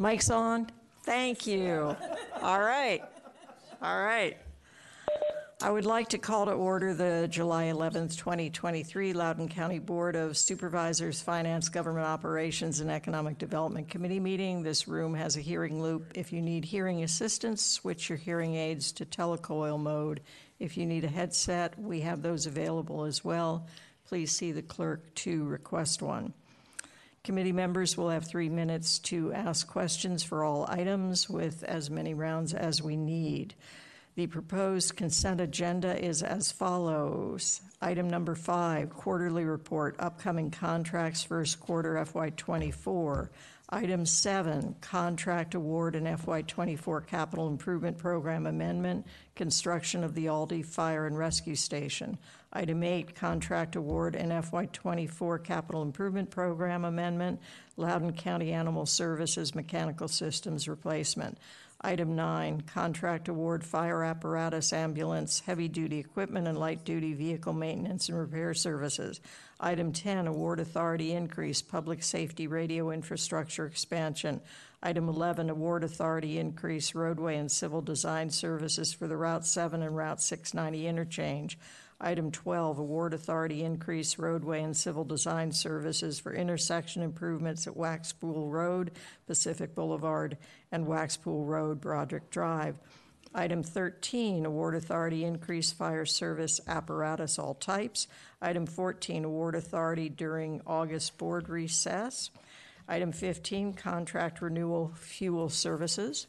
Mic's on? Thank you. All right. All right. I would like to call to order the July 11th, 2023 Loudoun County Board of Supervisors, Finance, Government Operations, and Economic Development Committee meeting. This room has a hearing loop. If you need hearing assistance, switch your hearing aids to telecoil mode. If you need a headset, we have those available as well. Please see the clerk to request one. Committee members will have three minutes to ask questions for all items with as many rounds as we need. The proposed consent agenda is as follows. Item number five, quarterly report, upcoming contracts, first quarter FY24. Item seven, contract award and FY24 capital improvement program amendment, construction of the Aldie Fire and Rescue Station. Item eight, contract award and FY24 capital improvement program amendment, Loudoun County Animal Services mechanical systems replacement. Item nine, contract award fire apparatus, ambulance, heavy-duty equipment, and light-duty vehicle maintenance and repair services. Item 10, award authority increase, public safety radio infrastructure expansion. Item 11, award authority increase, roadway and civil design services for the Route 7 and Route 690 interchange. Item 12, award authority increase roadway and civil design services for intersection improvements at Waxpool Road, Pacific Boulevard, and Waxpool Road, Broderick Drive. Item 13, award authority increase fire service apparatus all types. Item 14, award authority during August board recess. Item 15, contract renewal fuel services.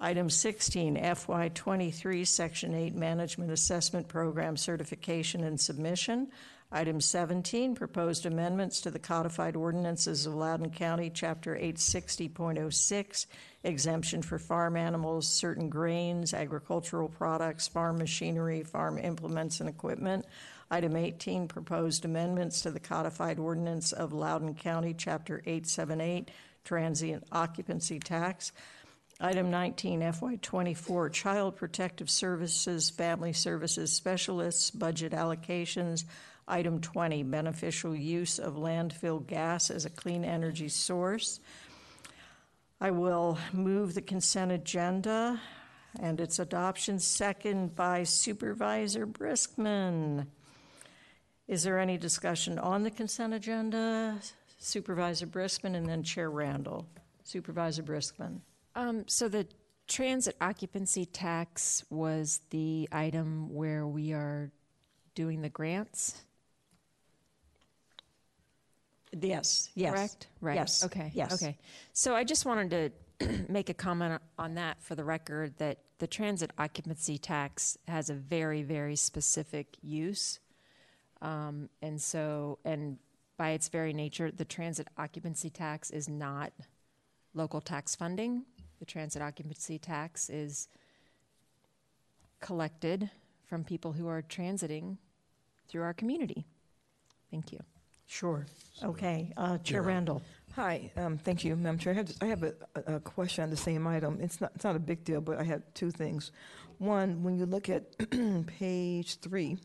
Item 16, FY23 Section 8 Management Assessment Program Certification and Submission. Item 17, proposed amendments to the codified ordinances of Loudoun County, Chapter 860.06, exemption for farm animals, certain grains, agricultural products, farm machinery, farm implements, and equipment. Item 18, proposed amendments to the codified ordinance of Loudoun County, Chapter 878, transient occupancy tax. Item 19, FY24, Child Protective Services, Family Services Specialists, Budget Allocations. Item 20, Beneficial Use of Landfill Gas as a Clean Energy Source. I will move the consent agenda and its adoption, second by Supervisor Briskman. Is there any discussion on the consent agenda? Supervisor Briskman and then Chair Randall. Supervisor Briskman. Um, so the transit occupancy tax was the item where we are doing the grants, Yes, yes. correct? Right. Yes. Okay. Yes. Okay. So I just wanted to make a comment on that for the record that the transit occupancy tax has a very, very specific use. Um, and so, and by its very nature, the transit occupancy tax is not local tax funding. The transit occupancy tax is collected from people who are transiting through our community. Thank you. Sure. Okay. Uh, Chair Yeah. Randall. Hi, um, thank you, Madam Chair. I have, I have a, a a question on the same item. It's not, it's not a big deal, but I have two things. One, when you look at page three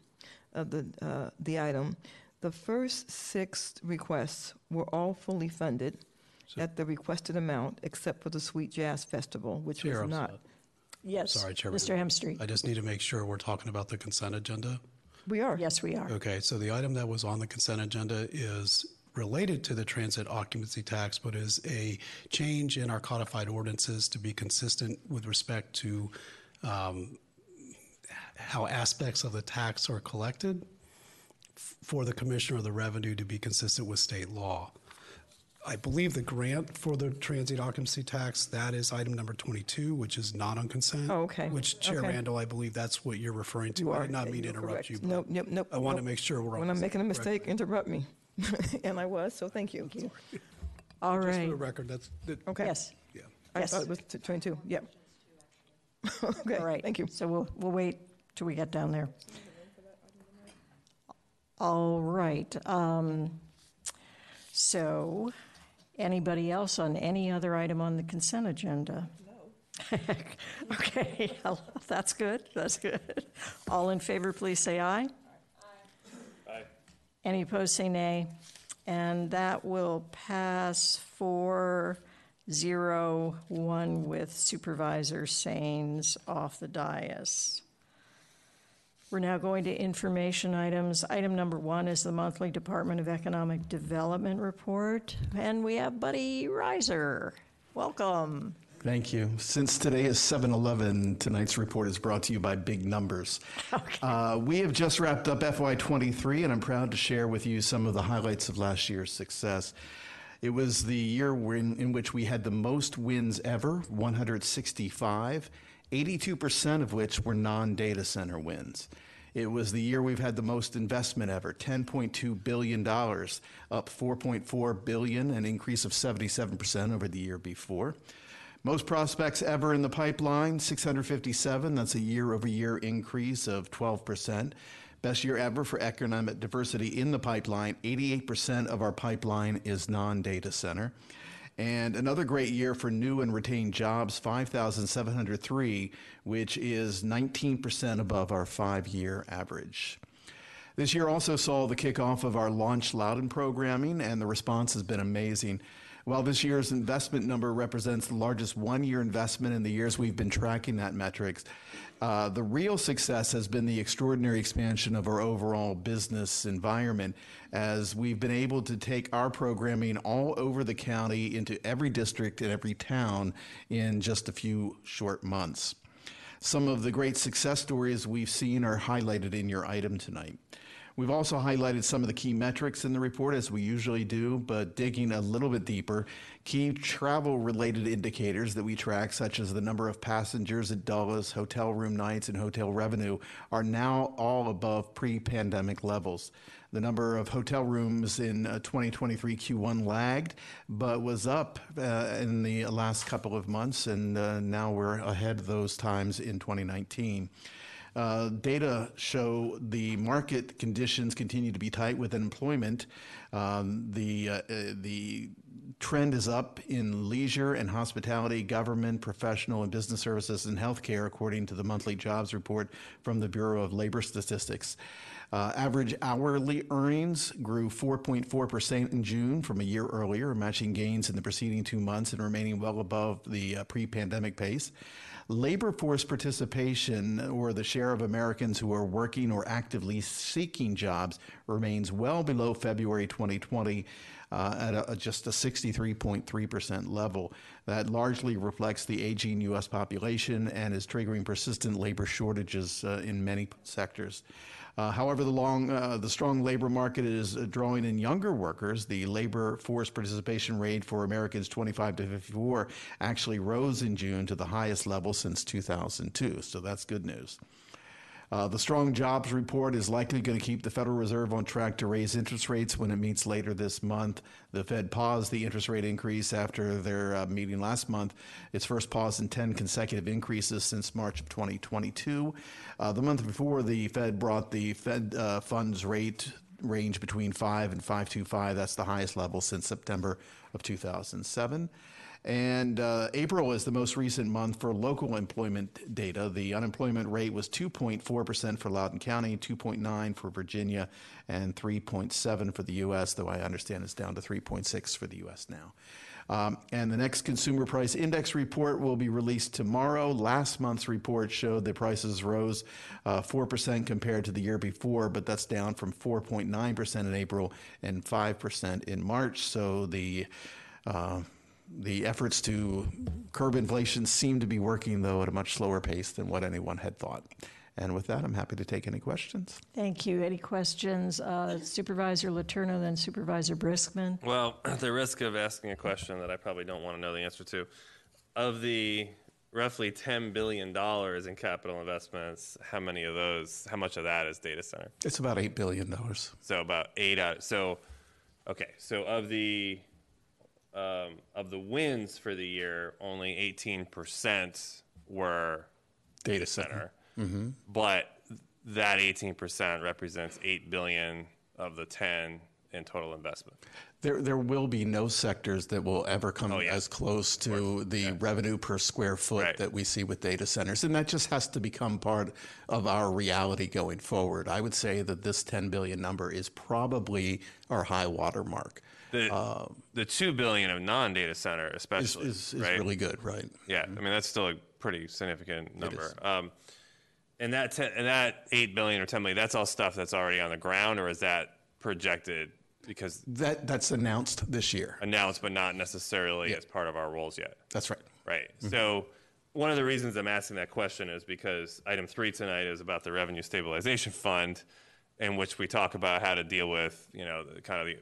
of the, uh, the item, the first six requests were all fully funded So- at the requested amount, except for the Sweet Jazz Festival, which Chair, was I'm not. sorry. Yes. Sorry, Chair. Mr. Hemstreet. I just need to make sure we're talking about the consent agenda. We are. Yes, we are. Okay, so the item that was on the consent agenda is related to the transit occupancy tax, but is a change in our codified ordinances to be consistent with respect to um, how aspects of the tax are collected f- for the Commissioner of the Revenue to be consistent with state law. I believe the grant for the transit occupancy tax, that is item number 22, which is not on consent. Oh, okay. Which, Chair Okay. Randall, I believe that's what you're referring to. You I are. did not mean to you're interrupt correct. you. but Nope, nope, nope. I want to nope. make sure we're on. When I'm the making a same mistake, record. interrupt me. And I was, so thank you. All Just for right. the record, that's, that- Okay. Yes. yeah. I Yes. thought it was t- 22, yep. Okay, All right. thank you. So we'll, we'll wait till we get down there. All right. um, So, anybody else on any other item on the consent agenda? No. Okay, that's good, that's good. All in favor, please say aye. Aye. Any opposed, say nay. And that will pass four zero, one with Supervisor Saines off the dais. We're now going to information items. Item number one is the monthly Department of Economic Development report, and we have Buddy Rizer. Welcome. Thank you. Since today is 7 Eleven, tonight's report is brought to you by Big Numbers. Uh, we have just wrapped up FY23, and I'm proud to share with you some of the highlights of last year's success. It was the year when, in which we had the most wins ever 165, 82% of which were non data center wins. It was the year we've had the most investment ever, $10.2 billion, up 4.4 billion, an increase of 77% over the year before. Most prospects ever in the pipeline, 657. That's a year over year increase of 12%. Best year ever for economic diversity in the pipeline. 88% of our pipeline is non data center. And another great year for new and retained jobs, 5,703, which is 19% above our five year average. This year also saw the kickoff of our Launch Loudoun programming, and the response has been amazing. While this year's investment number represents the largest one year investment in the years we've been tracking that metrics, uh, the real success has been the extraordinary expansion of our overall business environment as we've been able to take our programming all over the county into every district and every town in just a few short months. Some of the great success stories we've seen are highlighted in your item tonight. We've also highlighted some of the key metrics in the report, as we usually do, but digging a little bit deeper, key travel related indicators that we track, such as the number of passengers at Dulles, hotel room nights, and hotel revenue, are now all above pre pandemic levels. The number of hotel rooms in uh, 2023 Q1 lagged, but was up uh, in the last couple of months, and uh, now we're ahead of those times in 2019. Uh, data show the market conditions continue to be tight with employment. Um, the uh, uh, the trend is up in leisure and hospitality, government, professional and business services, and healthcare, according to the monthly jobs report from the Bureau of Labor Statistics. Uh, average hourly earnings grew 4.4% in June from a year earlier, matching gains in the preceding two months and remaining well above the uh, pre pandemic pace. Labor force participation, or the share of Americans who are working or actively seeking jobs, remains well below February 2020 uh, at a, just a 63.3% level. That largely reflects the aging U.S. population and is triggering persistent labor shortages uh, in many sectors. Uh, however, the long, uh, the strong labor market is uh, drawing in younger workers. The labor force participation rate for Americans 25 to 54 actually rose in June to the highest level since 2002. So that's good news. Uh, the strong jobs report is likely going to keep the Federal Reserve on track to raise interest rates when it meets later this month. The Fed paused the interest rate increase after their uh, meeting last month, its first pause in 10 consecutive increases since March of 2022. Uh, the month before, the Fed brought the Fed uh, funds rate range between 5 and 525. That's the highest level since September of 2007. And uh, April is the most recent month for local employment data. The unemployment rate was 2.4% for Loudoun County, 2.9 for Virginia, and 3.7 for the U.S., though I understand it's down to 3.6 for the U.S. now. Um, and the next consumer price index report will be released tomorrow. Last month's report showed the prices rose uh, 4% compared to the year before, but that's down from 4.9% in April and 5% in March. So the uh, the efforts to curb inflation seem to be working, though, at a much slower pace than what anyone had thought. And with that, I'm happy to take any questions. Thank you. Any questions? Uh, Supervisor Letourneau, then Supervisor Briskman. Well, at the risk of asking a question that I probably don't want to know the answer to, of the roughly $10 billion in capital investments, how many of those, how much of that is data center? It's about $8 billion. So about eight out. So, okay. So of the um, of the wins for the year, only 18% were Data center. center. But that 18% represents 8 billion of the 10 in total investment. There, there will be no sectors that will ever come Oh, yeah. as close to the revenue per square foot Right. that we see with data centers. And that just has to become part of our reality going forward. I would say that this 10 billion number is probably our high water mark. The, um, the two billion of non-data center, especially, is, is right? really good, right? Yeah, mm-hmm. I mean that's still a pretty significant number. Um, and that and that eight billion or ten billion, that's all stuff that's already on the ground, or is that projected because That, that's announced this year. announced but not necessarily as part of our rolls yet? That's right. Right. Mm-hmm. So one of the reasons I'm asking that question is because item three tonight is about the revenue stabilization fund, in which we talk about how to deal with you know the kind of the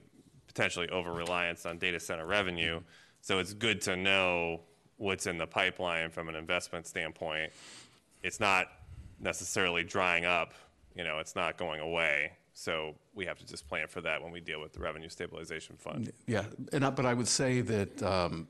potentially over reliance on data center revenue. So it's good to know what's in the pipeline from an investment standpoint. It's not necessarily drying up. You know, it's not going away. So we have to just plan for that when we deal with the revenue stabilization fund. Yeah, and I, but I would say that um,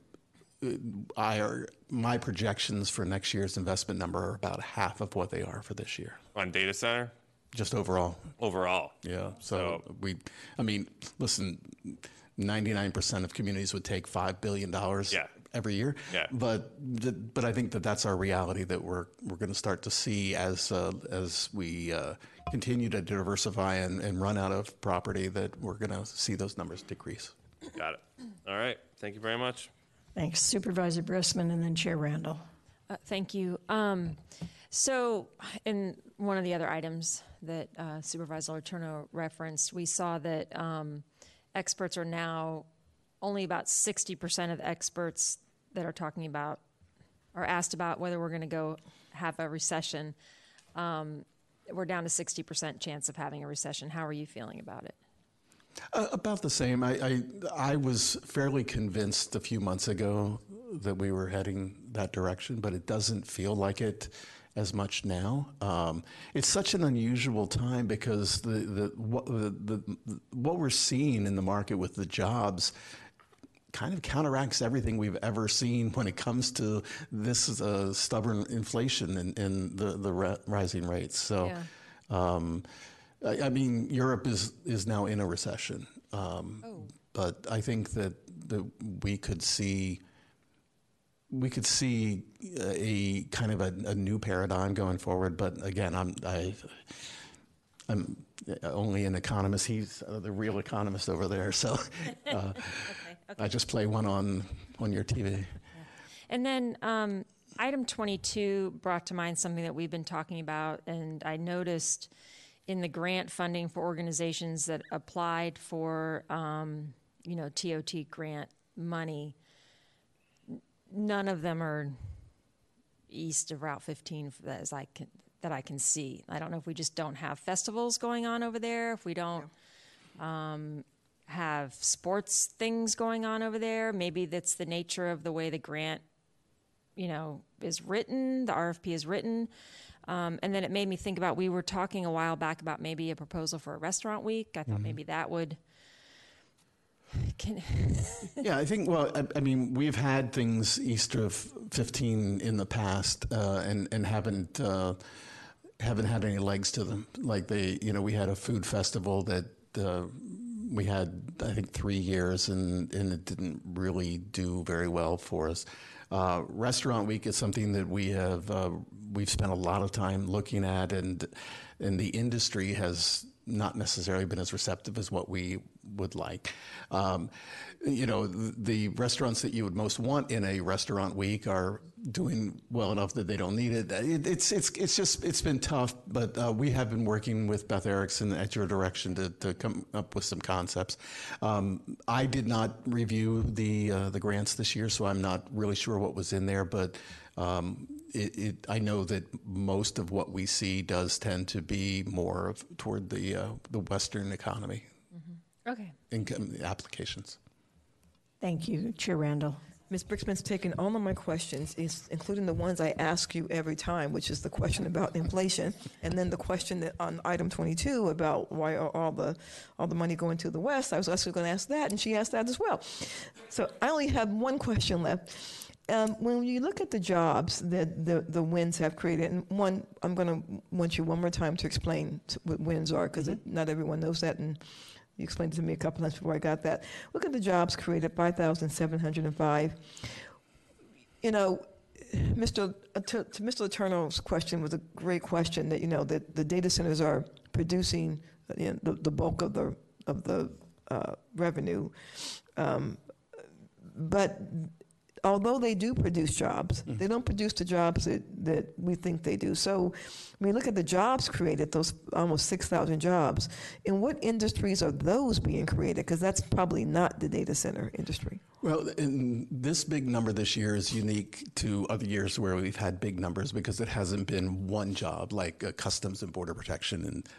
I are, my projections for next year's investment number are about half of what they are for this year, On data center just overall. overall. Yeah. So, So- we, I mean, listen, 99% of communities would take $5 billion Yeah. every year. Yeah. But, the, but I think that that's our reality that we're, we're going to start to see as, uh, as we uh, continue to diversify and, and run out of property that we're going to see those numbers decrease. Got it. All right. Thank you very much. Thanks Supervisor Briskman and then Chair Randall. Uh, Thank you. Um, So, in one of the other items that uh, Supervisor Letourneau referenced, we saw that um, experts are now, only about 60% of experts that are talking about, are asked about whether we're going to go have a recession. Um, We're down to 60% chance of having a recession. How are you feeling about it? Uh, about the same. I, I I was fairly convinced a few months ago that we were heading that direction, but it doesn't feel like it as much now. Um, it's such an unusual time because the the what the, the what we're seeing in the market with the jobs kind of counteracts everything we've ever seen when it comes to this uh, stubborn inflation and, and the the ra- rising rates. So. Yeah. Um, I, I mean, Europe is is now in a recession, um, but I think that that we could see we could see a kind of a, a new paradigm going forward. But again, I'm I, I'm only an economist. He's uh, the real economist over there, so uh, I just play one on on your TV. And then um, item 22 brought to mind something that we've been talking about, and I noticed in the grant funding for organizations that applied for, um, you know, TOT grant money, none of them are east of Route 15 f- that, is I can, that I can see. I don't know if we just don't have festivals going on over there, if we don't have sports things going on over there. Maybe that's the nature of the way the grant, you know, is written, the RFP is written. Um, and then it made me think about we were talking a while back about maybe a proposal for a restaurant week. I thought maybe that would. Can, Yeah, I think. Well, I, I mean, we've had things east of 15 in the past, uh, and and haven't uh, haven't had any legs to them. Like they, you know, we had a food festival that uh, we had, I think, three years, and and it didn't really do very well for us. Uh, Restaurant Week is something that we have uh, we've spent a lot of time looking at, and and the industry has not necessarily been as receptive as what we would like. Um, you know, the, restaurants that you would most want in a restaurant week are doing well enough that they don't need it. it it's it's it's just it's been tough, but uh, we have been working with Beth Erickson at your direction to, to come up with some concepts. Um, I did not review the uh, the grants this year, so I'm not really sure what was in there, but. Um, it, it, I know that most of what we see does tend to be more of toward the uh, the Western economy okay. income applications. Thank you, Chair Randall. Ms. Briskman's taken all of my questions, including the ones I ask you every time, which is the question about inflation, and then the question that on item 22 about why are all the, all the money going to the West. I was also going to ask that, and she asked that as well. So I only have one question left. Um, When you look at the jobs that the, the winds have created, and one, I'm going to want you one more time to explain what winds are, because not everyone knows that, and you explained it to me a couple times before I got that. Look at the jobs created, 5,705. You know, Mr. uh, To, to Mr. Letourneau's question was a great question that, you know, that the data centers are producing uh, you know, the, the bulk of the, of the uh, revenue. Um, but although they do produce jobs, mm. they don't produce the jobs that, that we think they do. So, I mean, look at the jobs created, those almost 6,000 jobs. In what industries are those being created? Because that's probably not the data center industry. Well, and this big number this year is unique to other years where we've had big numbers because it hasn't been one job like uh, customs and border protection, and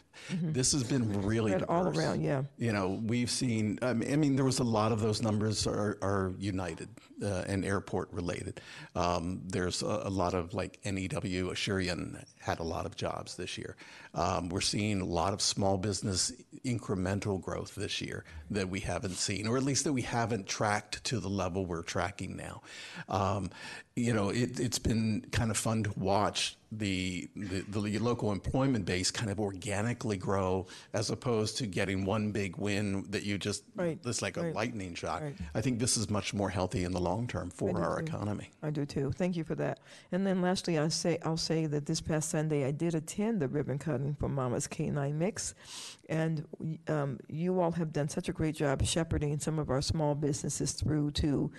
this has been really Spread all around, yeah. You know, we've seen. I mean, I mean there was a lot of those numbers are, are United uh, and airport related. Um, there's a, a lot of like NEW Asurion had a lot of jobs this year. Um, we're seeing a lot of small business incremental growth this year that we haven't seen, or at least that we haven't tracked to the level we're tracking now. You know, it, it's been kind of fun to watch the, the the local employment base kind of organically grow as opposed to getting one big win that you just Right, it's like a right, lightning shot. right. I think this is much more healthy in the long term for our too. economy. I do too. Thank you for that. And then lastly, I say I'll say that this past Sunday I did attend the ribbon cutting for Mama's K9 Mix, and um, you all have done such a great job shepherding some of our small businesses through to.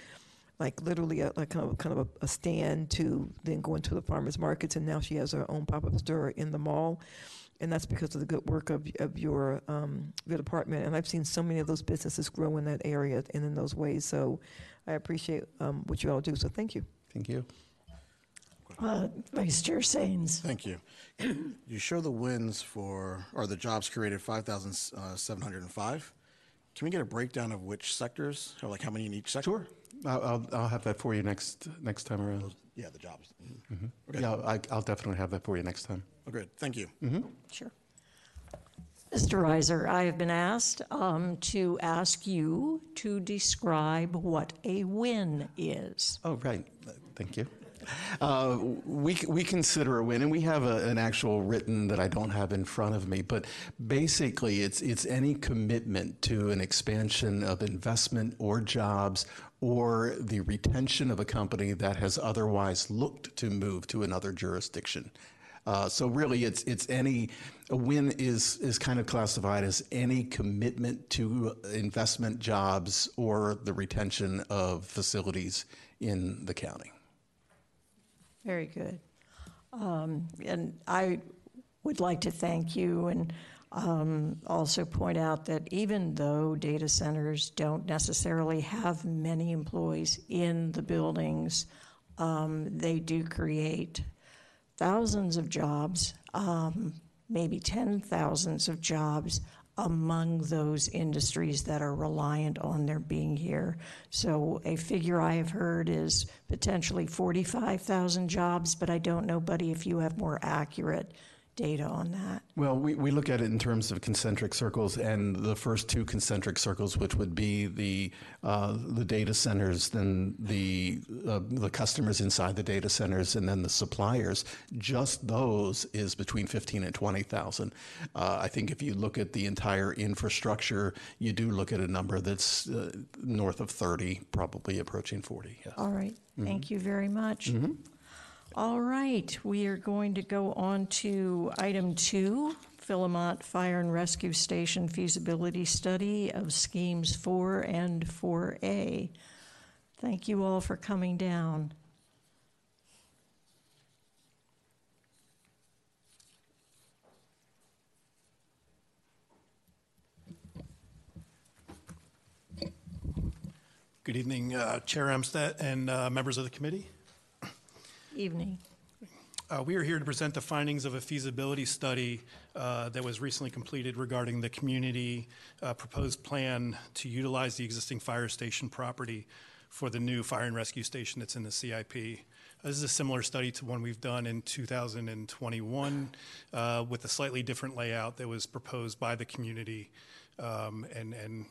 Like literally, a, like kind of, kind of a, a stand to then go into the farmers markets, and now she has her own pop-up store in the mall, and that's because of the good work of, of your um, your department. And I've seen so many of those businesses grow in that area and in those ways. So I appreciate um, what you all do. So thank you. Thank you. Uh, Vice Chair Saines. Thank you. You show the wins for, or the jobs created, 5,705. Can we get a breakdown of which sectors, or like how many in each sector? Sure. I'll, I'll, I'll have that for you next next time around. Yeah, the jobs. Okay. Yeah, I, I'll definitely have that for you next time. Oh, good. Thank you. Sure. Mr. Rizer, I have been asked um, to ask you to describe what a win is. Oh, right. Thank you. Uh, we, we consider a win, and we have a, an actual written that I don't have in front of me, but basically it's, it's any commitment to an expansion of investment or jobs or the retention of a company that has otherwise looked to move to another jurisdiction. Uh, so really, it's it's any a win is is kind of classified as any commitment to investment, jobs, or the retention of facilities in the county. Very good. Um, And I would like to thank you and um, also point out that even though data centers don't necessarily have many employees in the buildings, um, they do create thousands of jobs, um, maybe 10 thousands of jobs among those industries that are reliant on their being here. So a figure I have heard is potentially 45,000 jobs, but I don't know, Buddy, if you have more accurate data on that. Well, we, we look at it in terms of concentric circles, and the first two concentric circles, which would be the uh, the data centers, then the uh, the customers inside the data centers, and then the suppliers. Just those is between fifteen and twenty thousand. Uh, I think if you look at the entire infrastructure, you do look at a number that's uh, north of thirty, probably approaching forty. Yes. All right, thank you very much. All right, we are going to go on to item two, Philomont Fire and Rescue Station feasibility study of schemes four and four A. Thank you all for coming down. Good evening, uh, Chair Umstattd and uh, members of the committee. Evening. Uh, We are here to present the findings of a feasibility study uh, that was recently completed regarding the community uh, proposed plan to utilize the existing fire station property for the new fire and rescue station that's in the CIP. Uh, This is a similar study to one we've done in 2021 uh, with a slightly different layout that was proposed by the community um, and, and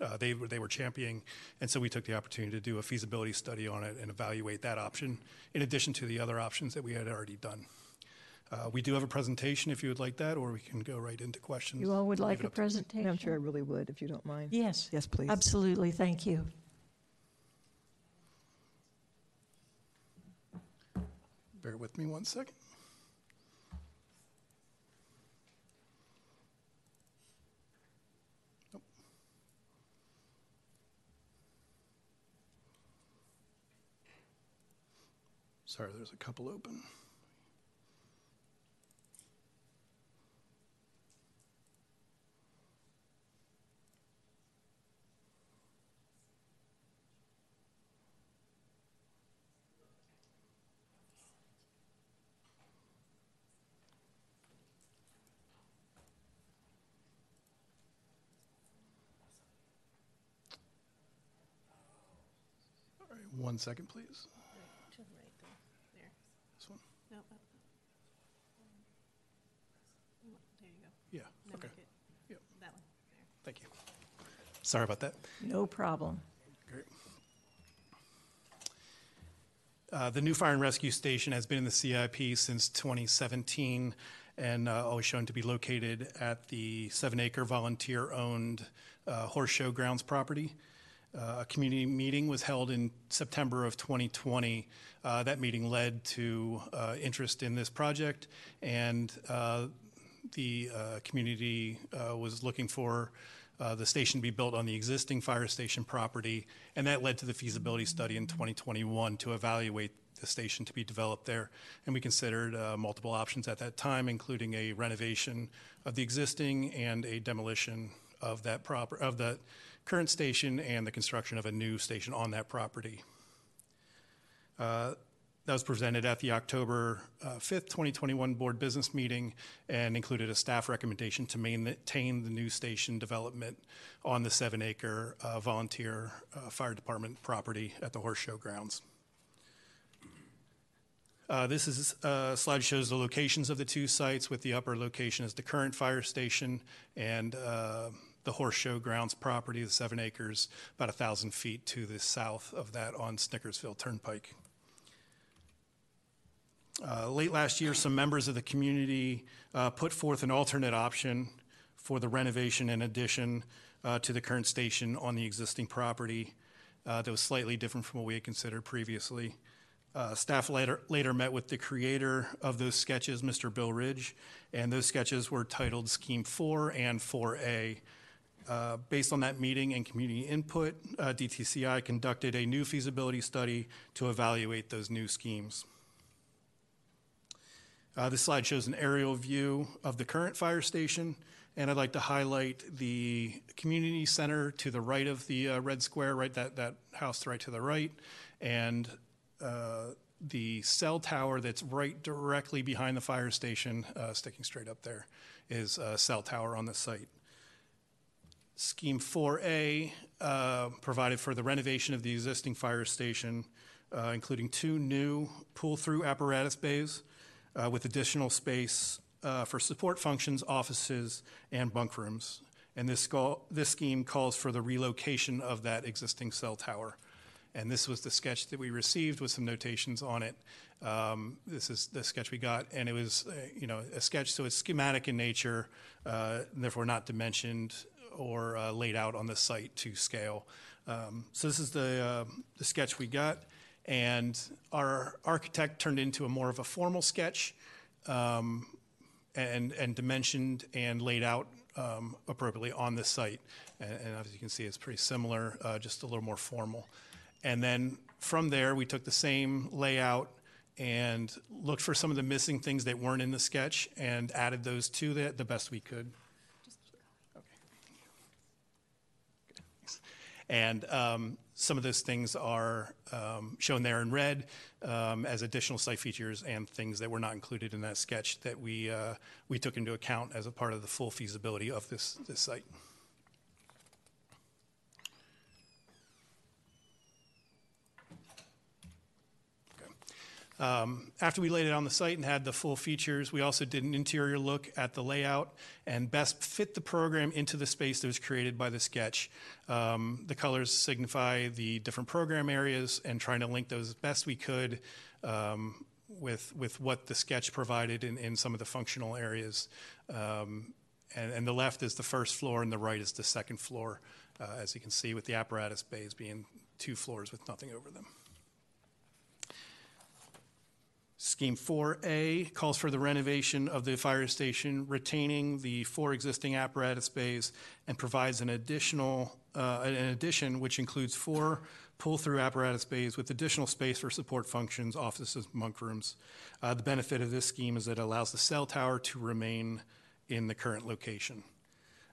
uh, they were they were championing, and so we took the opportunity to do a feasibility study on it and evaluate that option in addition to the other options that we had already done. Uh, we do have a presentation if you would like that, or we can go right into questions. You all would like a presentation? I'm sure I really would, if you don't mind. Yes. Yes, please. Absolutely, thank you. Bear with me one second. Sorry, there's a couple open. All right, one second, please. To the right there. There. This one? No, up. There you go. Yeah, No, okay. make it- Yep. That one. There. Thank you. Sorry about that. No problem. Great. Uh, The new fire and rescue station has been in the CIP since 2017 and uh, always shown to be located at the seven-acre volunteer-owned uh, Horse Show Grounds property. Uh, A community meeting was held in September of 2020. Uh, That meeting led to uh, interest in this project, and uh, the uh, community uh, was looking for the station to be built on the existing fire station property, and that led to the feasibility study in 2021 to evaluate the station to be developed there. And we considered uh, multiple options at that time, including a renovation of the existing and a demolition of that proper of the current station and the construction of a new station on that property. Uh, That was presented at the October uh, 5th, 2021 Board Business Meeting and included a staff recommendation to maintain the new station development on the seven-acre uh, volunteer uh, fire department property at the Horse Show grounds. Uh, This is, uh, slide shows the locations of the two sites, with the upper location as the current fire station and the Horse Show grounds property, the seven acres, about a 1,000 feet to the south of that on Snickersville Turnpike. Uh, Late last year, some members of the community uh, put forth an alternate option for the renovation and addition uh, to the current station on the existing property uh, that was slightly different from what we had considered previously. Uh, Staff later, later met with the creator of those sketches, Mr. Bill Ridge, and those sketches were titled Scheme 4 and 4A. Uh, Based on that meeting and community input, uh, DTCI conducted a new feasibility study to evaluate those new schemes. Uh, This slide shows an aerial view of the current fire station, and I'd like to highlight the community center to the right of the uh, red square, right, that, that house right to the right, and uh, the cell tower that's right directly behind the fire station, uh, sticking straight up there, is a cell tower on the site. Scheme 4A uh, provided for the renovation of the existing fire station, uh, including two new pull-through apparatus bays uh, with additional space uh, for support functions, offices, and bunk rooms. And this, call, this scheme calls for the relocation of that existing cell tower. And this was the sketch that we received with some notations on it. Um, This is the sketch we got, and it was, uh, you know, a sketch, so it's schematic in nature, uh, therefore not dimensioned or uh, laid out on the site to scale. Um, So this is the, uh, the sketch we got, and our architect turned into a more of a formal sketch um, and, and dimensioned and laid out um, appropriately on the site. And, and as you can see, it's pretty similar, uh, just a little more formal. And then from there, we took the same layout and looked for some of the missing things that weren't in the sketch and added those to it the best we could. And um, some of those things are um, shown there in red um, as additional site features and things that were not included in that sketch that we, uh, we took into account as a part of the full feasibility of this, this site. Um, After we laid it on the site and had the full features, we also did an interior look at the layout and best fit the program into the space that was created by the sketch. Um, The colors signify the different program areas and trying to link those as best we could um, with, with what the sketch provided in, in some of the functional areas. Um, And, and the left is the first floor and the right is the second floor, uh, as you can see with the apparatus bays being two floors with nothing over them. Scheme 4A calls for the renovation of the fire station, retaining the four existing apparatus bays, and provides an additional, uh, an addition which includes four pull-through apparatus bays with additional space for support functions, offices, bunk rooms. Uh, The benefit of this scheme is that it allows the cell tower to remain in the current location.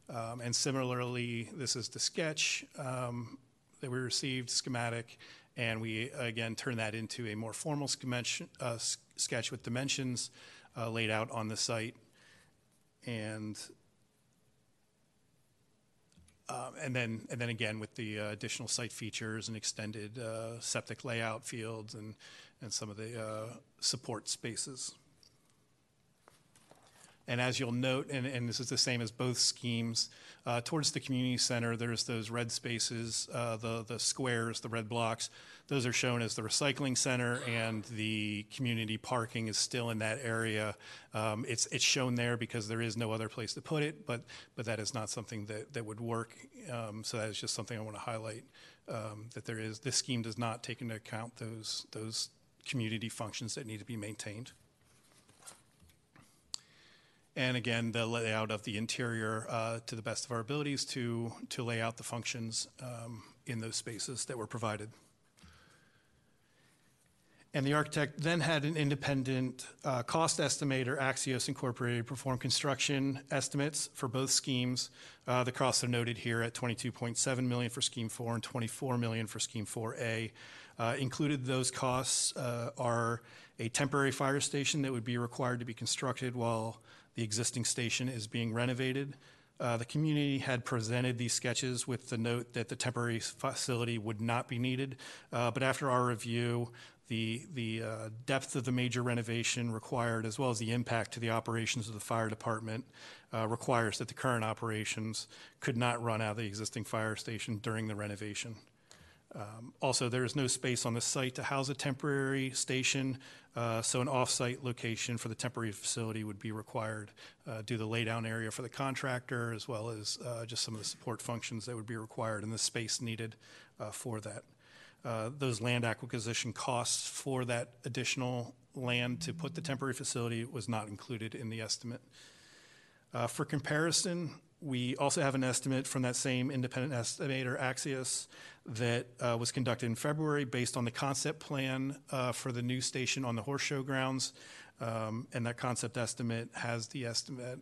Um, And similarly, this is the sketch um, that we received, schematic, and we, again, turn that into a more formal schematic, uh, sketch with dimensions uh, laid out on the site. And um, And then, and then again, with the uh, additional site features and extended uh, septic layout fields and, and some of the uh, support spaces. And as you'll note, and, and this is the same as both schemes, uh, towards the community center, there's those red spaces, uh, the, the squares, the red blocks. Those are shown as the recycling center, and the community parking is still in that area. Um, it's, it's shown there because there is no other place to put it, but, but that is not something that, that would work. Um, so that is just something I want to highlight, um, that there is, this scheme does not take into account those, those community functions that need to be maintained. And again, the layout of the interior uh, to the best of our abilities to, to lay out the functions um, in those spaces that were provided. And the architect then had an independent uh, cost estimator, Axios Incorporated, perform construction estimates for both schemes. Uh, The costs are noted here at 22.7 million for Scheme 4 and 24 million for Scheme 4A. Uh, Included those costs uh, are a temporary fire station that would be required to be constructed while the existing station is being renovated. Uh, The community had presented these sketches with the note that the temporary facility would not be needed. Uh, But after our review, the, the uh, depth of the major renovation required, as well as the impact to the operations of the fire department, uh, requires that the current operations could not run out of the existing fire station during the renovation. Um, Also, there is no space on the site to house a temporary station, uh, so an off-site location for the temporary facility would be required. uh, Do the laydown area for the contractor, as well as uh, just some of the support functions that would be required, and the space needed uh, for that. Uh, Those land acquisition costs for that additional land to put the temporary facility was not included in the estimate. Uh, For comparison, we also have an estimate from that same independent estimator, Axios, that uh, was conducted in February based on the concept plan for the new station on the horse show grounds. Um, And that concept estimate has the estimate,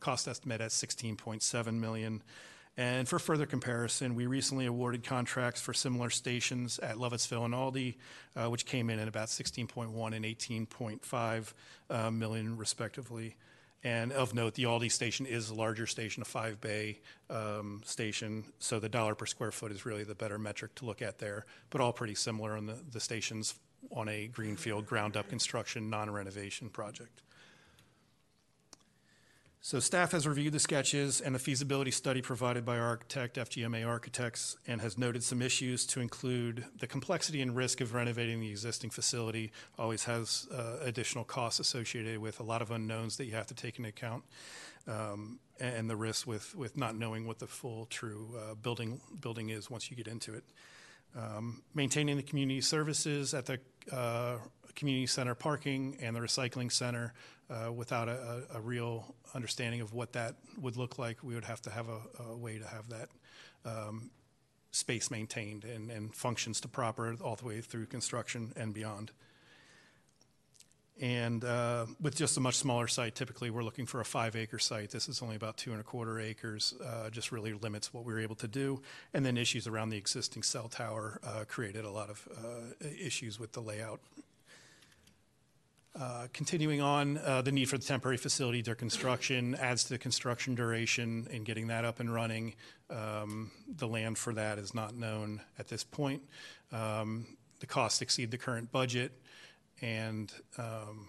cost estimate at 16.7 million. And for further comparison, we recently awarded contracts for similar stations at Lovettsville and Aldie, uh, which came in at about 16.1 and 18.5 uh, million respectively. And of note, the Aldie station is a larger station, a five-bay um, station, so the dollar per square foot is really the better metric to look at there, but all pretty similar on the, the stations on a greenfield, ground-up construction, non-renovation project. So staff has reviewed the sketches and the feasibility study provided by architect, FGMA Architects, and has noted some issues to include the complexity and risk of renovating the existing facility always has uh, additional costs associated with a lot of unknowns that you have to take into account, um, and the risk with, with not knowing what the full, true uh, building, building is once you get into it. Um, Maintaining the community services at the uh, community center parking and the recycling center without a, a a real understanding of what that would look like, we would have to have a, a way to have that um, space maintained and, and functions to proper all the way through construction and beyond. And uh, with just a much smaller site, typically we're looking for a five acre site. This is only about two and a quarter acres, uh, just really limits what we were able to do. And then issues around the existing cell tower uh, created a lot of uh, issues with the layout. Uh, Continuing on, uh, the need for the temporary facility during construction adds to the construction duration in getting that up and running. Um, The land for that is not known at this point. Um, The costs exceed the current budget, and um,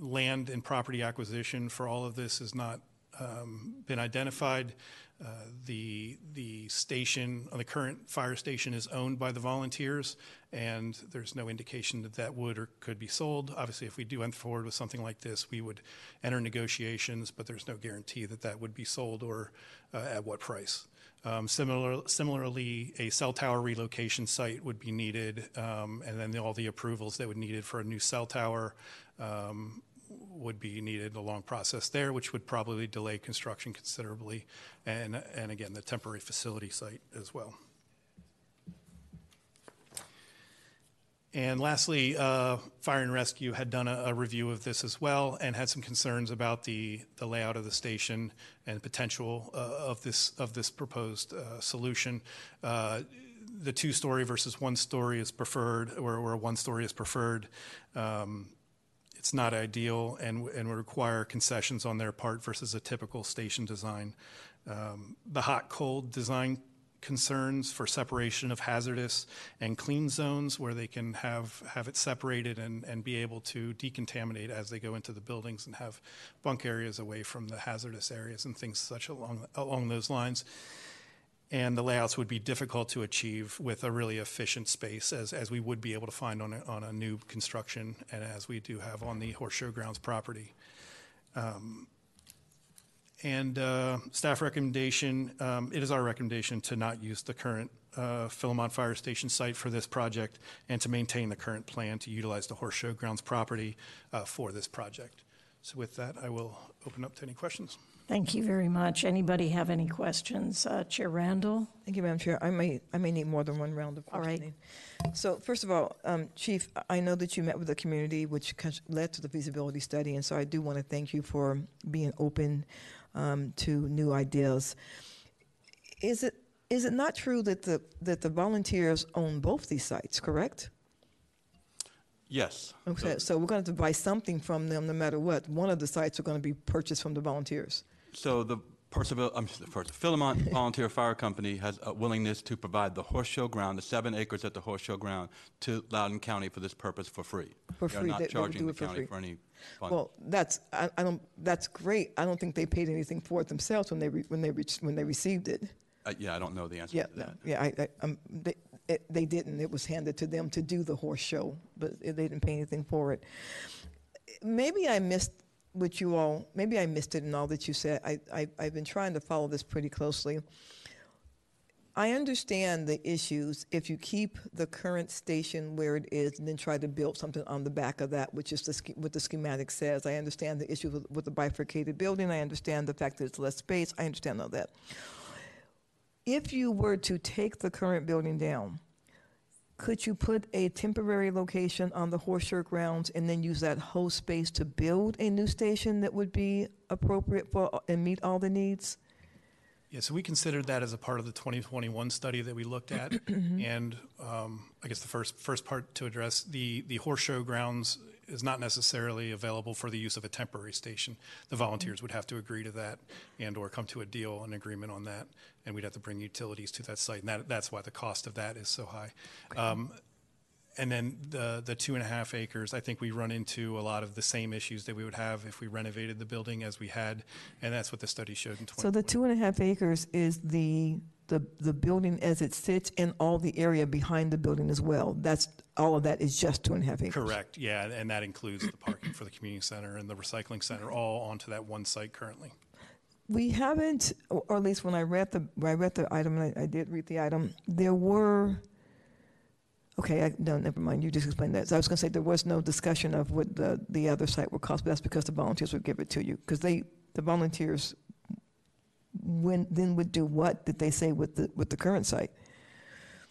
land and property acquisition for all of this has not um, been identified. Uh, The, the station, uh, the current fire station is owned by the volunteers, and there's no indication that that would or could be sold. Obviously, if we do enter forward with something like this, we would enter negotiations, but there's no guarantee that that would be sold or uh, at what price. Um, Similar, similarly, a cell tower relocation site would be needed, um, and then all the approvals that would needed for a new cell tower um, would be needed, a long process there, which would probably delay construction considerably, and, and again, the temporary facility site as well. And lastly, uh, Fire and Rescue had done a, a review of this as well and had some concerns about the, the layout of the station and potential uh, of this of this proposed uh, solution. Uh, the two-story versus one-story is preferred, or, or one-story is preferred. Um, it's not ideal and, and would require concessions on their part versus a typical station design. Um, the hot cold design concerns for separation of hazardous and clean zones where they can have, have it separated and, and be able to decontaminate as they go into the buildings and have bunk areas away from the hazardous areas and things such along, along those lines. And the layouts would be difficult to achieve with a really efficient space as, as we would be able to find on a, on a new construction and as we do have on the Horse Show Grounds property. Um, and uh, staff recommendation, um, it is our recommendation to not use the current uh, Philomont Fire Station site for this project and to maintain the current plan to utilize the Horse Show Grounds property uh, for this project. So with that, I will open up to any questions. Thank you very much. Anybody have any questions? Uh, Chair Randall? Thank you, Madam Chair. I may, I may need more than one round of All right. So first of all, um, Chief, I know that you met with the community, which led to the feasibility study, and so I do want to thank you for being open um, to new ideas. Is it, is it not true that the, that the volunteers own both these sites, correct? Yes. Okay, so we're going to have to buy something from them no matter what. One of the sites are going to be purchased from the volunteers. So the Purcellville, I'm sorry, Volunteer Fire Company has a willingness to provide the Horse Show Ground, the seven acres at the Horse Show Ground, to Loudoun County for this purpose for free. For They are free, not they- they would charging do the it for county free. for any fund. Well, that's I, I don't. That's great. I don't think they paid anything for it themselves when they re, when they reached, when they received it. Uh, Yeah, I don't know the answer Yeah, to no, that. yeah. I, I, um, they it, they didn't. It was handed to them to do the horse show, but they didn't pay anything for it. Maybe I missed what you all. Maybe I missed it in all that you said. I, I I've been trying to follow this pretty closely. I understand the issues if you keep the current station where it is and then try to build something on the back of that, which is the, what the schematic says. I understand the issue with, with the bifurcated building. I understand the fact that it's less space. I understand all that. If you were to take the current building down, could you put a temporary location on the horse show grounds and then use that whole space to build a new station that would be appropriate for and meet all the needs? Yeah, so we considered that as a part of the 2021 study that we looked at. And um, I guess the first, first part to address, the, the horse show grounds is not necessarily available for the use of a temporary station. The volunteers would have to agree to that and/or come to a deal, an agreement on that, and we'd have to bring utilities to that site. And that, that's why the cost of that is so high. Um, and then the, the two and a half acres, I think we run into a lot of the same issues that we would have if we renovated the building as we had, and that's what the study showed in 2021. So the two and a half acres is the, the, the building as it sits and all the area behind the building as well. That's, all of that is just two and a half acres. Correct, yeah, and that includes the parking for the community center and the recycling center, all onto that one site currently. We haven't, or at least when I read the, when I read the item, and I, I did read the item, there were, okay, I, no, never mind, you just explained that. So I was gonna say, there was no discussion of what the, the other site would cost, but that's because the volunteers would give it to you, because they, the volunteers, when, then would do what, did they say with the, with the current site?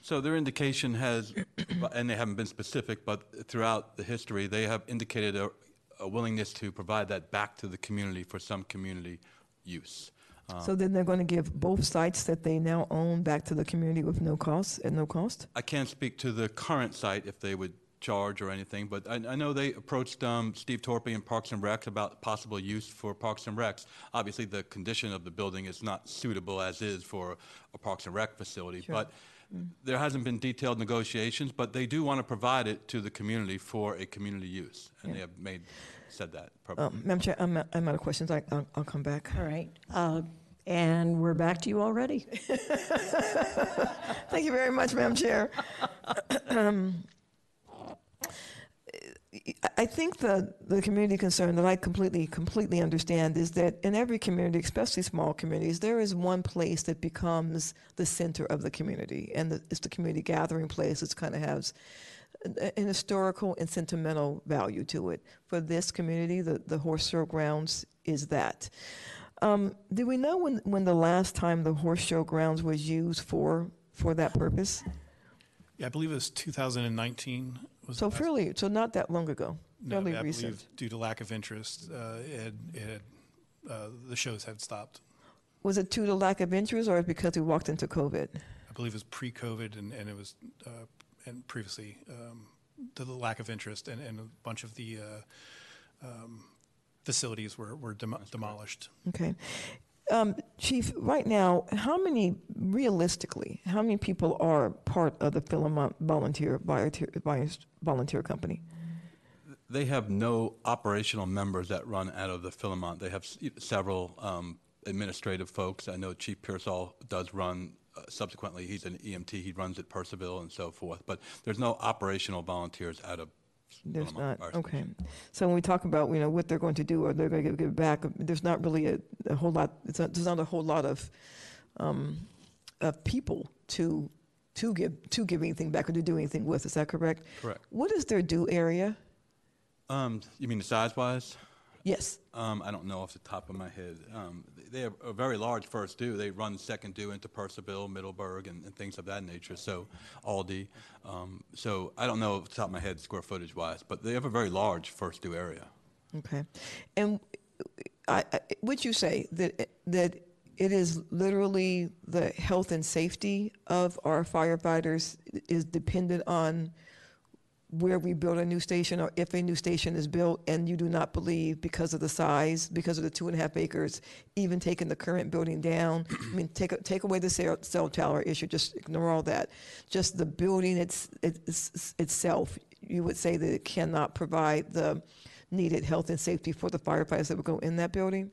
So their indication has, and they haven't been specific, but throughout the history, they have indicated a, a willingness to provide that back to the community for some community use. Uh, So then they're gonna give both sites that they now own back to the community with no cost, at no cost? I can't speak to the current site if they would charge or anything, but I, I know they approached um, Steve Torpy and Parks and Recs about possible use for Parks and Recs. Obviously, the condition of the building is not suitable as is for a Parks and Rec facility, but there hasn't been detailed negotiations, but they do want to provide it to the community for a community use, and they have made said that. publicly. Um, Madam Chair, I'm, I'm out of questions, I, I'll, I'll come back. All right. Uh, And we're back to you already. Thank you very much, Madam Chair. I think the, the community concern that I completely, completely understand is that in every community, especially small communities, there is one place that becomes the center of the community. And the, it's the community gathering place. It kind of has an historical and sentimental value to it. For this community, the, the Horse Show Grounds is that. Um, do we know when, when the last time the Horse Show Grounds was used for, for that purpose? Yeah, I believe it was 2019, was So fairly, so not that long ago, No, fairly I recent. believe due to lack of interest, uh, it, it, had, uh, the shows had stopped. Was it due to lack of interest or because we walked into COVID? I believe it was pre-COVID and, and it was, uh, and previously, um, to the lack of interest and, and a bunch of the, uh, um, facilities were, were demo- demolished. Okay. Um, Chief, right now, how many, realistically, how many people are part of the Philomont Volunteer, volunteer, volunteer company? They have no operational members that run out of the Philomont. They have several um, administrative folks. I know Chief Pearsall does run, uh, subsequently, he's an EMT, he runs at Purcellville and so forth, but there's no operational volunteers out of There's not, okay. Station. So when we talk about, you know, what they're going to do or they're going to give, back, there's not really a, a whole lot, it's not, there's not a whole lot of, um, of people to, to give, to give anything back or to do anything with, is that correct? Correct. What is their due area? Um, You mean the size-wise? Yes. Um, I don't know off the top of my head. Um, they have a very large first due. They run second due into Purcellville, Middleburg, and, and things of that nature. So Aldie. Um, so I don't know off the top of my head square footage wise, but they have a very large first due area. Okay. And I, I, would you say that, that it is literally the health and safety of our firefighters is dependent on where we build a new station or if a new station is built and you do not believe because of the size, because of the two and a half acres, even taking the current building down, I mean, take, take away the cell, cell tower issue, just ignore all that. Just the building it's, it's, itself, you would say that it cannot provide the needed health and safety for the firefighters that would go in that building?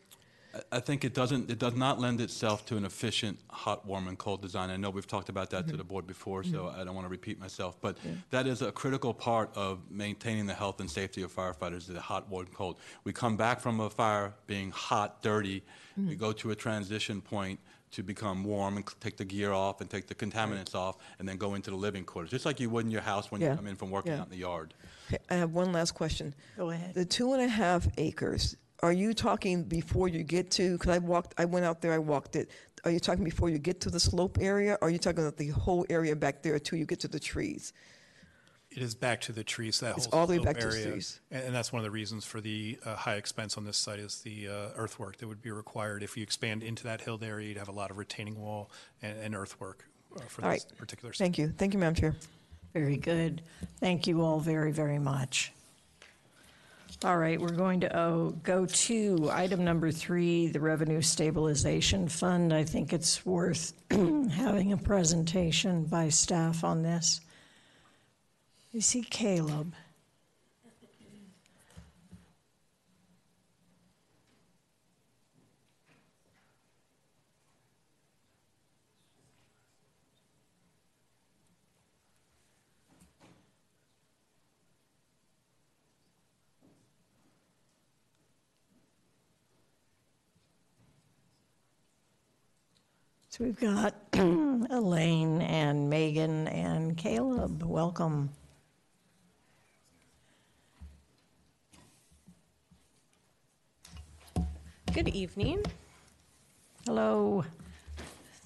I- I think it doesn't, it does not lend itself to an efficient hot, warm, and cold design. I know we've talked about that to the mm-hmm. board before, so mm-hmm. I don't want to repeat myself. But that is a critical part of maintaining the health and safety of firefighters, the hot, warm, cold. We come back from a fire being hot, dirty, we mm-hmm. go to a transition point to become warm and take the gear off and take the contaminants off, and then go into the living quarters, just like you would in your house when you come in from working Yeah. out in the yard. Okay, I have one last question. Go ahead. The two and a half acres, are you talking before you get to, because I walked, I went out there, I walked it. Are you talking before you get to the slope area? Or are you talking about the whole area back there until you get to the trees? It is back to the trees, that It's whole all the way slope back to the area. trees. And, and that's one of the reasons for the uh, high expense on this site is the uh, earthwork that would be required. If you expand into that hilled area, you'd have a lot of retaining wall and, and earthwork uh, for All this right. particular site. Thank you. Thank you, Madam Chair. Very good. Thank you all very, very much. All right, we're going to oh, go to item number three, the Revenue Stabilization Fund. I think it's worth having a presentation by staff on this. You see Caleb. So we've got Elaine and Megan and Caleb. Welcome. Good evening. Hello.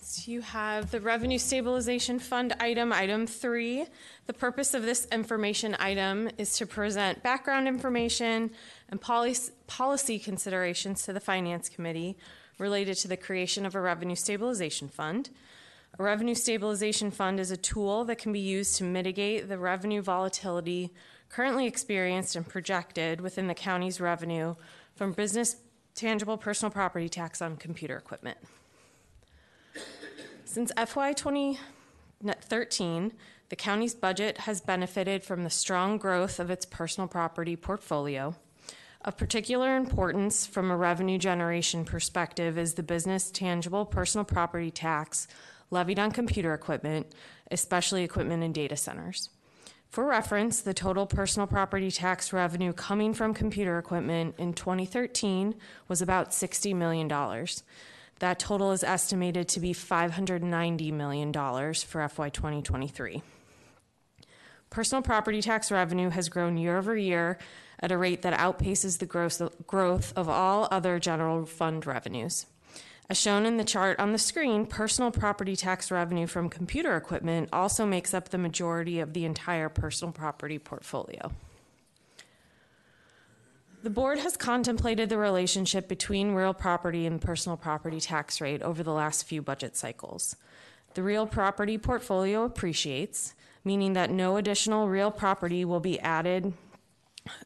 So you have the Revenue Stabilization Fund item, item three. The purpose of this information item is to present background information and policy, policy considerations to the Finance Committee related to the creation of a Revenue Stabilization Fund. A Revenue Stabilization Fund is a tool that can be used to mitigate the revenue volatility currently experienced and projected within the county's revenue from business tangible personal property tax on computer equipment. Since FY 2013, the county's budget has benefited from the strong growth of its personal property portfolio. Of particular importance from a revenue generation perspective is the business tangible personal property tax levied on computer equipment, especially equipment in data centers. For reference, the total personal property tax revenue coming from computer equipment in 2013 was about $60 million. That total is estimated to be $590 million for FY 2023. Personal property tax revenue has grown year over year at a rate that outpaces the growth of all other general fund revenues. As shown in the chart on the screen, personal property tax revenue from computer equipment also makes up the majority of the entire personal property portfolio. The board has contemplated the relationship between real property and personal property tax rate over the last few budget cycles. The real property portfolio appreciates, meaning that no additional real property will be added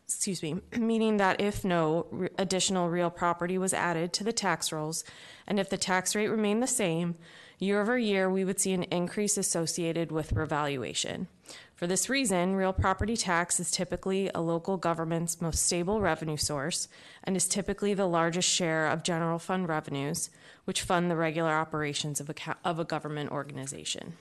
excuse me, meaning that if no re- additional real property was added to the tax rolls, and if the tax rate remained the same, year over year we would see an increase associated with revaluation. For this reason, real property tax is typically a local government's most stable revenue source and is typically the largest share of general fund revenues, which fund the regular operations of a, of a government organization.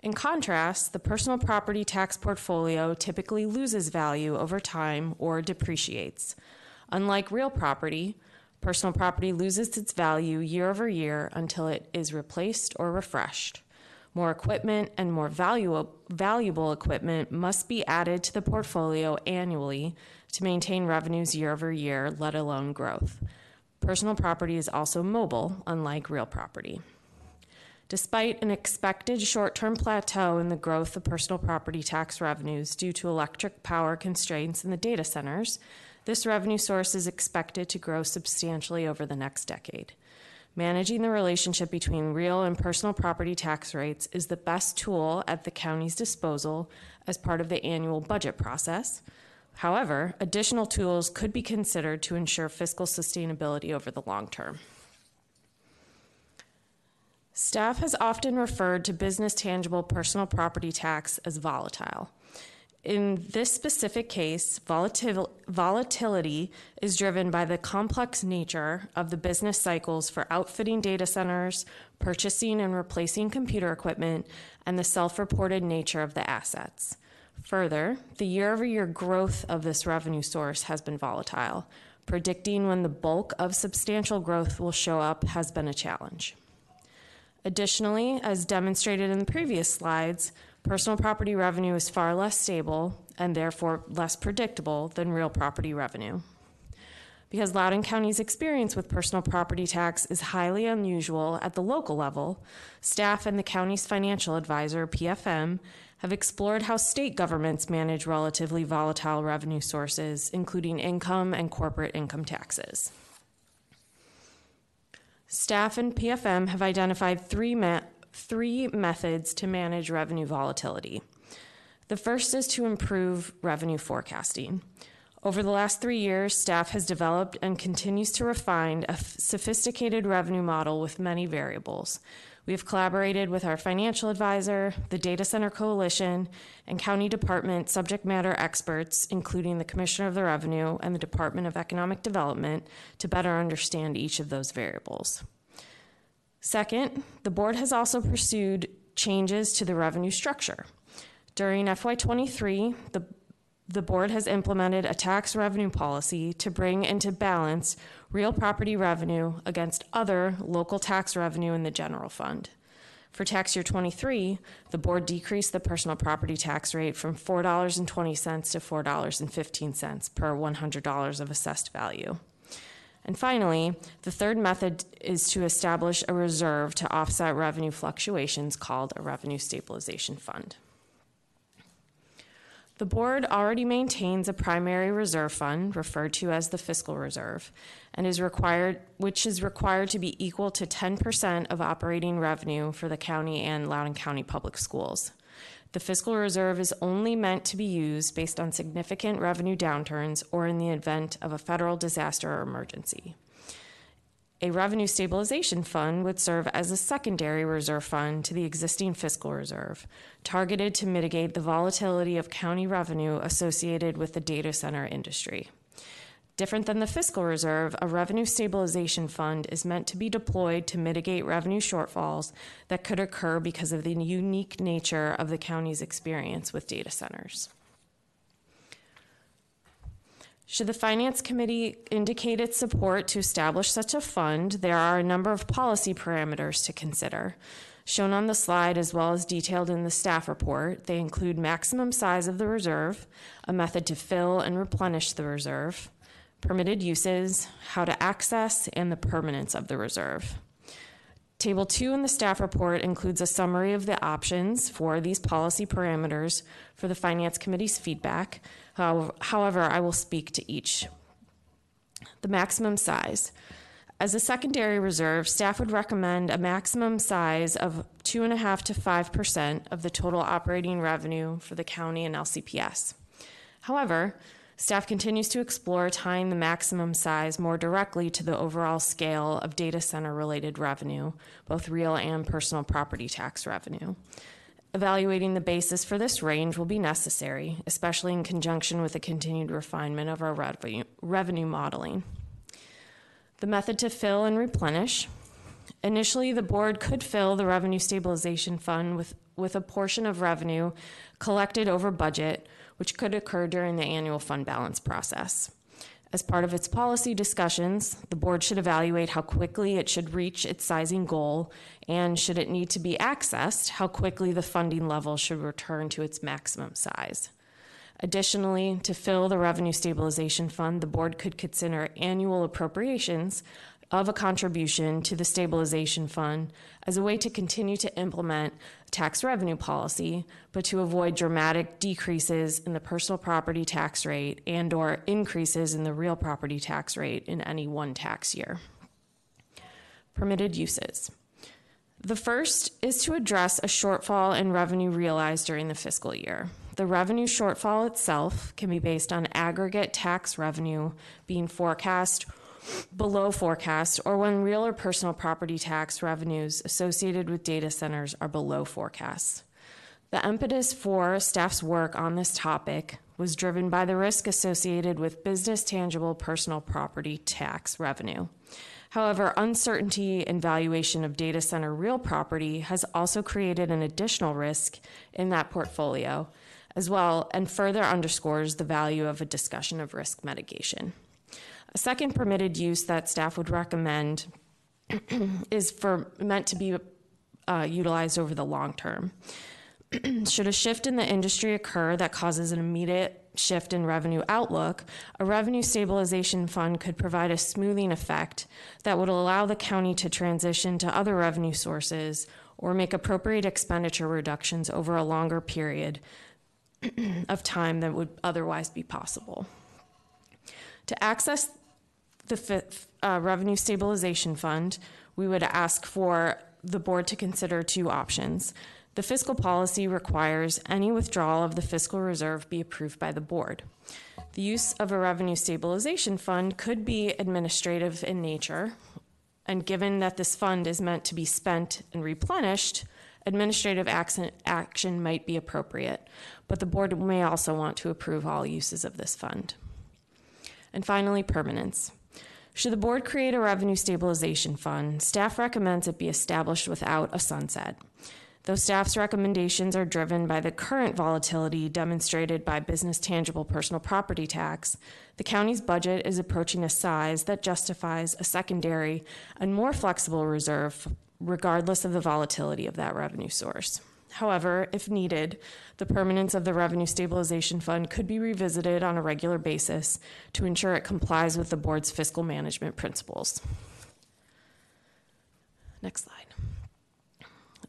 In contrast, the personal property tax portfolio typically loses value over time or depreciates. Unlike real property, personal property loses its value year over year until it is replaced or refreshed. More equipment and more valuable, valuable equipment must be added to the portfolio annually to maintain revenues year over year, let alone growth. Personal property is also mobile, unlike real property. Despite an expected short term plateau in the growth of personal property tax revenues due to electric power constraints in the data centers, this revenue source is expected to grow substantially over the next decade. Managing the relationship between real and personal property tax rates is the best tool at the county's disposal as part of the annual budget process. However, additional tools could be considered to ensure fiscal sustainability over the long term. Staff has often referred to business tangible personal property tax as volatile. In this specific case, volatil- volatility is driven by the complex nature of the business cycles for outfitting data centers, purchasing and replacing computer equipment, and the self reported nature of the assets. Further, the year over year growth of this revenue source has been volatile. Predicting when the bulk of substantial growth will show up has been a challenge. Additionally, as demonstrated in the previous slides, personal property revenue is far less stable and therefore less predictable than real property revenue. Because Loudoun County's experience with personal property tax is highly unusual at the local level, staff and the county's financial advisor, PFM, have explored how state governments manage relatively volatile revenue sources, including income and corporate income taxes. Staff and PFM have identified three, me- three methods to manage revenue volatility. The first is to improve revenue forecasting. Over the last three years, staff has developed and continues to refine a f- sophisticated revenue model with many variables. We have collaborated with our financial advisor, the Data Center Coalition, and county department subject matter experts, including the Commissioner of the Revenue and the Department of Economic Development, to better understand each of those variables. Second, the board has also pursued changes to the revenue structure. During FY23, the the board has implemented a tax revenue policy to bring into balance real property revenue against other local tax revenue in the general fund. For tax year 23, the board decreased the personal property tax rate from $4.20 to $4.15 per $100 of assessed value. And finally, the third method is to establish a reserve to offset revenue fluctuations called a revenue stabilization fund. The board already maintains a primary reserve fund, referred to as the fiscal reserve, and is required, which is required to be equal to 10% of operating revenue for the county and Loudoun County Public Schools. The fiscal reserve is only meant to be used based on significant revenue downturns or in the event of a federal disaster or emergency. A revenue stabilization fund would serve as a secondary reserve fund to the existing fiscal reserve, targeted to mitigate the volatility of county revenue associated with the data center industry. Different than the fiscal reserve, a revenue stabilization fund is meant to be deployed to mitigate revenue shortfalls that could occur because of the unique nature of the county's experience with data centers. Should the Finance Committee indicate its support to establish such a fund, there are a number of policy parameters to consider. Shown on the slide, as well as detailed in the staff report, they include maximum size of the reserve, a method to fill and replenish the reserve, permitted uses, how to access, and the permanence of the reserve. Table two in the staff report includes a summary of the options for these policy parameters for the Finance Committee's feedback. How- However, I will speak to each. The maximum size. As a secondary reserve, staff would recommend a maximum size of two and a half to five percent of the total operating revenue for the county and LCPS. However, staff continues to explore tying the maximum size more directly to the overall scale of data center related revenue, both real and personal property tax revenue. Evaluating the basis for this range will be necessary, especially in conjunction with the continued refinement of our revenue, revenue modeling. The method to fill and replenish. Initially, the board could fill the Revenue Stabilization Fund with, with a portion of revenue collected over budget, which could occur during the annual fund balance process. As part of its policy discussions, the board should evaluate how quickly it should reach its sizing goal, and should it need to be accessed, how quickly the funding level should return to its maximum size. Additionally, to fill the Revenue Stabilization Fund, the board could consider annual appropriations of a contribution to the stabilization fund as a way to continue to implement tax revenue policy, but to avoid dramatic decreases in the personal property tax rate and or increases in the real property tax rate in any one tax year. Permitted uses. The first is to address a shortfall in revenue realized during the fiscal year. The revenue shortfall itself can be based on aggregate tax revenue being forecast below forecast or when real or personal property tax revenues associated with data centers are below forecasts. The impetus for staff's work on this topic was driven by the risk associated with business tangible personal property tax revenue. However, uncertainty in valuation of data center real property has also created an additional risk in that portfolio as well and further underscores the value of a discussion of risk mitigation. A second permitted use that staff would recommend is for meant to be uh, utilized over the long term. Should a shift in the industry occur that causes an immediate shift in revenue outlook, a revenue stabilization fund could provide a smoothing effect that would allow the county to transition to other revenue sources or make appropriate expenditure reductions over a longer period of time than would otherwise be possible. To access the fifth, uh, Revenue Stabilization Fund, we would ask for the board to consider two options. The fiscal policy requires any withdrawal of the fiscal reserve be approved by the board. The use of a revenue stabilization fund could be administrative in nature, and given that this fund is meant to be spent and replenished, administrative action, action might be appropriate, but the board may also want to approve all uses of this fund. And finally, permanence. Should the board create a revenue stabilization fund, staff recommends it be established without a sunset. Though staff's recommendations are driven by the current volatility demonstrated by business tangible personal property tax, the county's budget is approaching a size that justifies a secondary and more flexible reserve regardless of the volatility of that revenue source. However, if needed, the permanence of the Revenue Stabilization Fund could be revisited on a regular basis to ensure it complies with the board's fiscal management principles. Next slide.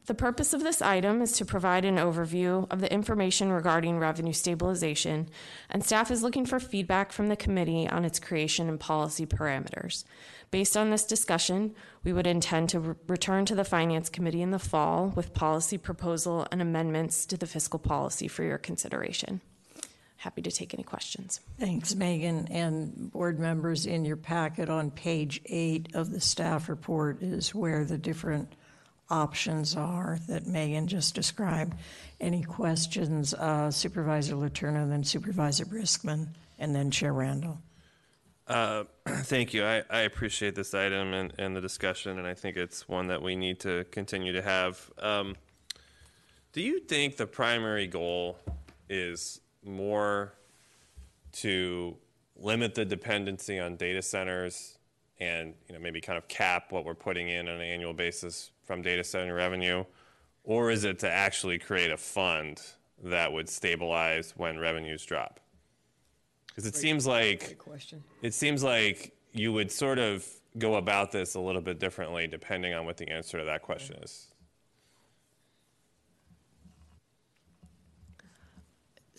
The purpose of this item is to provide an overview of the information regarding revenue stabilization, and staff is looking for feedback from the committee on its creation and policy parameters. Based on this discussion, we would intend to re- return to the Finance Committee in the fall with policy proposal and amendments to the fiscal policy for your consideration. Happy to take any questions. Thanks, Megan. And board members, in your packet on page eight of the staff report is where the different options are that Megan just described. Any questions, uh, Supervisor Letourneau, then Supervisor Briskman, and then Chair Randall? Uh, thank you. I, I appreciate this item and, and the discussion, and I think it's one that we need to continue to have. Um, do you think the primary goal is more to limit the dependency on data centers and you know maybe kind of cap what we're putting in on an annual basis from data center revenue, or is it to actually create a fund that would stabilize when revenues drop? Because it seems like it seems like you would sort of go about this a little bit differently depending on what the answer to that question is.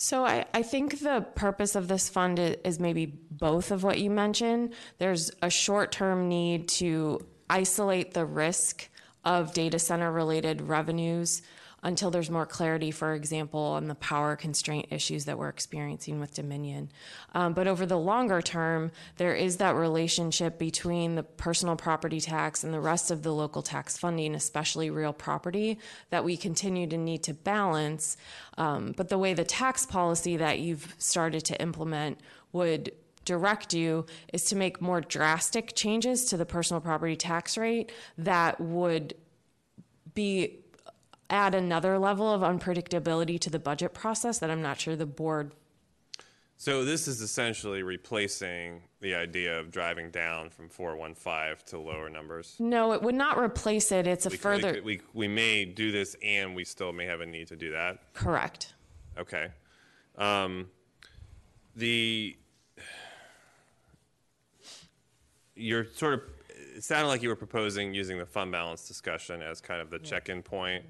So I, I think the purpose of this fund is maybe both of what you mentioned. There's a short-term need to isolate the risk of data center related revenues until there's more clarity, for example, on the power constraint issues that we're experiencing with Dominion. Um, but over the longer term, there is that relationship between the personal property tax and the rest of the local tax funding, especially real property, that we continue to need to balance. Um, but the way the tax policy that you've started to implement would direct you is to make more drastic changes to the personal property tax rate that would be add another level of unpredictability to the budget process that I'm not sure the board So this is essentially replacing the idea of driving down from 415 to lower numbers. no it would not replace it it's a We, could- further we, we may do this and we still may have a need to do that. correct Okay. Um, the you're sort of it sounded like you were proposing using the fund balance discussion as kind of the check-in point.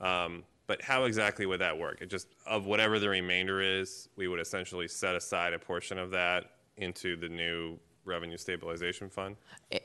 Um, but how exactly would that work? It just of whatever the remainder is, we would essentially set aside a portion of that into the new revenue stabilization fund.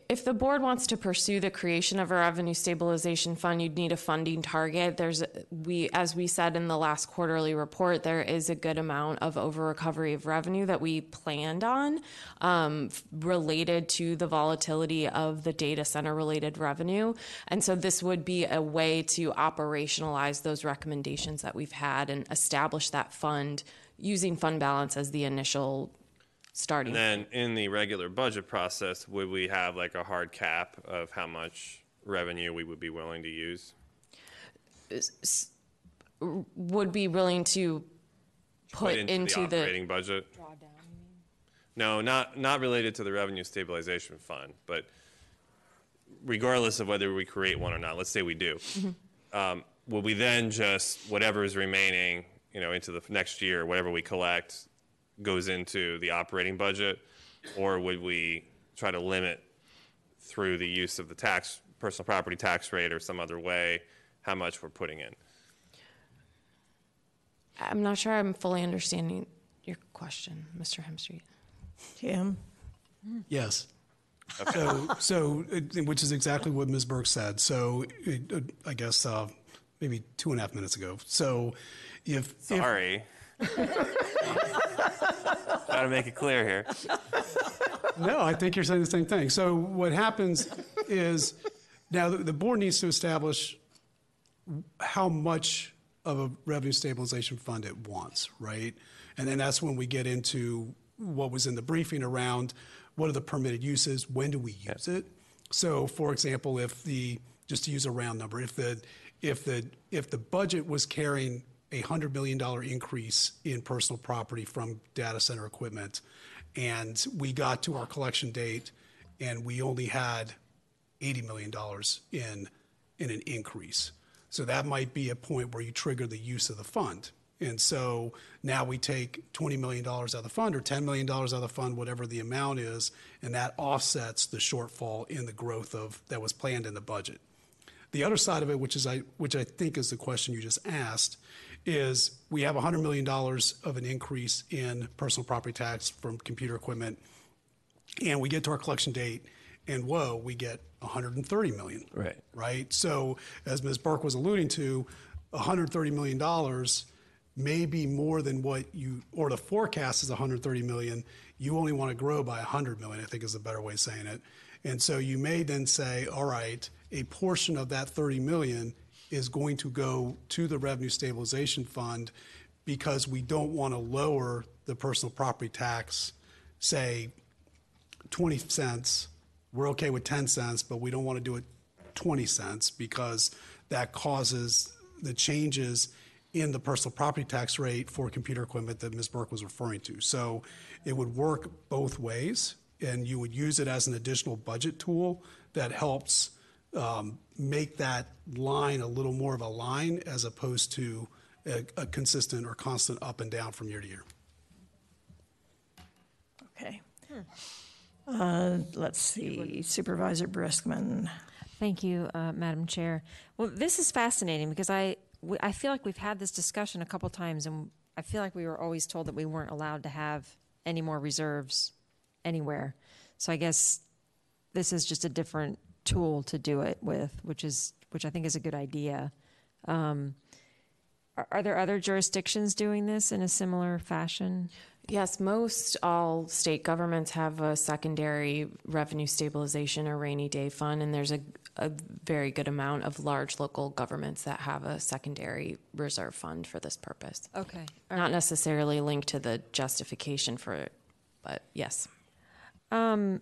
If the board wants to pursue the creation of a revenue stabilization fund, you'd need a funding target. There's, we, as we said in the last quarterly report, there is a good amount of over recovery of revenue that we planned on um, related to the volatility of the data center related revenue. And so this would be a way to operationalize those recommendations that we've had and establish that fund using fund balance as the initial starting. And then in the regular budget process, would we have like a hard cap of how much revenue we would be willing to use? would be willing to put into the, operating budget. No, not not related to the revenue stabilization fund, but regardless of whether we create one or not, let's say we do. Um, will we then just whatever is remaining, you know, into the next year, whatever we collect, goes into the operating budget, or would we try to limit through the use of the tax personal property tax rate or some other way how much we're putting in? I'm not sure I'm fully understanding your question, Mr. Hemstreet. Tim? Yes. So, so, it- which is exactly what Ms. Burke said. So, it- uh, I guess, uh, maybe two and a half minutes ago. So, if. if- Got to make it clear here. No, I think you're saying the same thing. So what happens is now the, the board needs to establish how much of a revenue stabilization fund it wants, right? And then that's when we get into what was in the briefing around what are the permitted uses, when do we use it? So, for example, if the just to use a round number, if the if the if the budget was carrying a hundred million dollar increase in personal property from data center equipment, and we got to our collection date, and we only had $80 million in, in an increase. So that might be a point where you trigger the use of the fund. And so now we take $20 million out of the fund or $10 million out of the fund, whatever the amount is, and that offsets the shortfall in the growth of, that was planned in the budget. The other side of it, which is I, which I think is the question you just asked, is we have $100 million of an increase in personal property tax from computer equipment, and we get to our collection date, and whoa, we get 130 million. Right. Right. So as Ms. Burke was alluding to, 130 million dollars may be more than what you, or the forecast is 130 million. You only want to grow by 100 million. I think is a better way of saying it. And so you may then say, all right, a portion of that 30 million is going to go to the revenue stabilization fund because we don't want to lower the personal property tax, say 20 cents. We're okay with 10 cents, but we don't want to do it 20 cents because that causes the changes in the personal property tax rate for computer equipment that Ms. Burke was referring to. So it would work both ways, and you would use it as an additional budget tool that helps make that line a little more of a line as opposed to a, a consistent or constant up and down from year to year. Okay. Uh, Let's see, Supervisor Briskman. Thank you, uh, Madam Chair. Well, this is fascinating because I, we- I feel like we've had this discussion a couple times, and I feel like we were always told that we weren't allowed to have any more reserves anywhere. So I guess this is just a different tool to do it with, which is which I think is a good idea. Um, are, are there other jurisdictions doing this in a similar fashion? Yes, most all state governments have a secondary revenue stabilization or rainy day fund, and there's a, a very good amount of large local governments that have a secondary reserve fund for this purpose. Okay. Not necessarily linked to the justification for it, but yes. Um,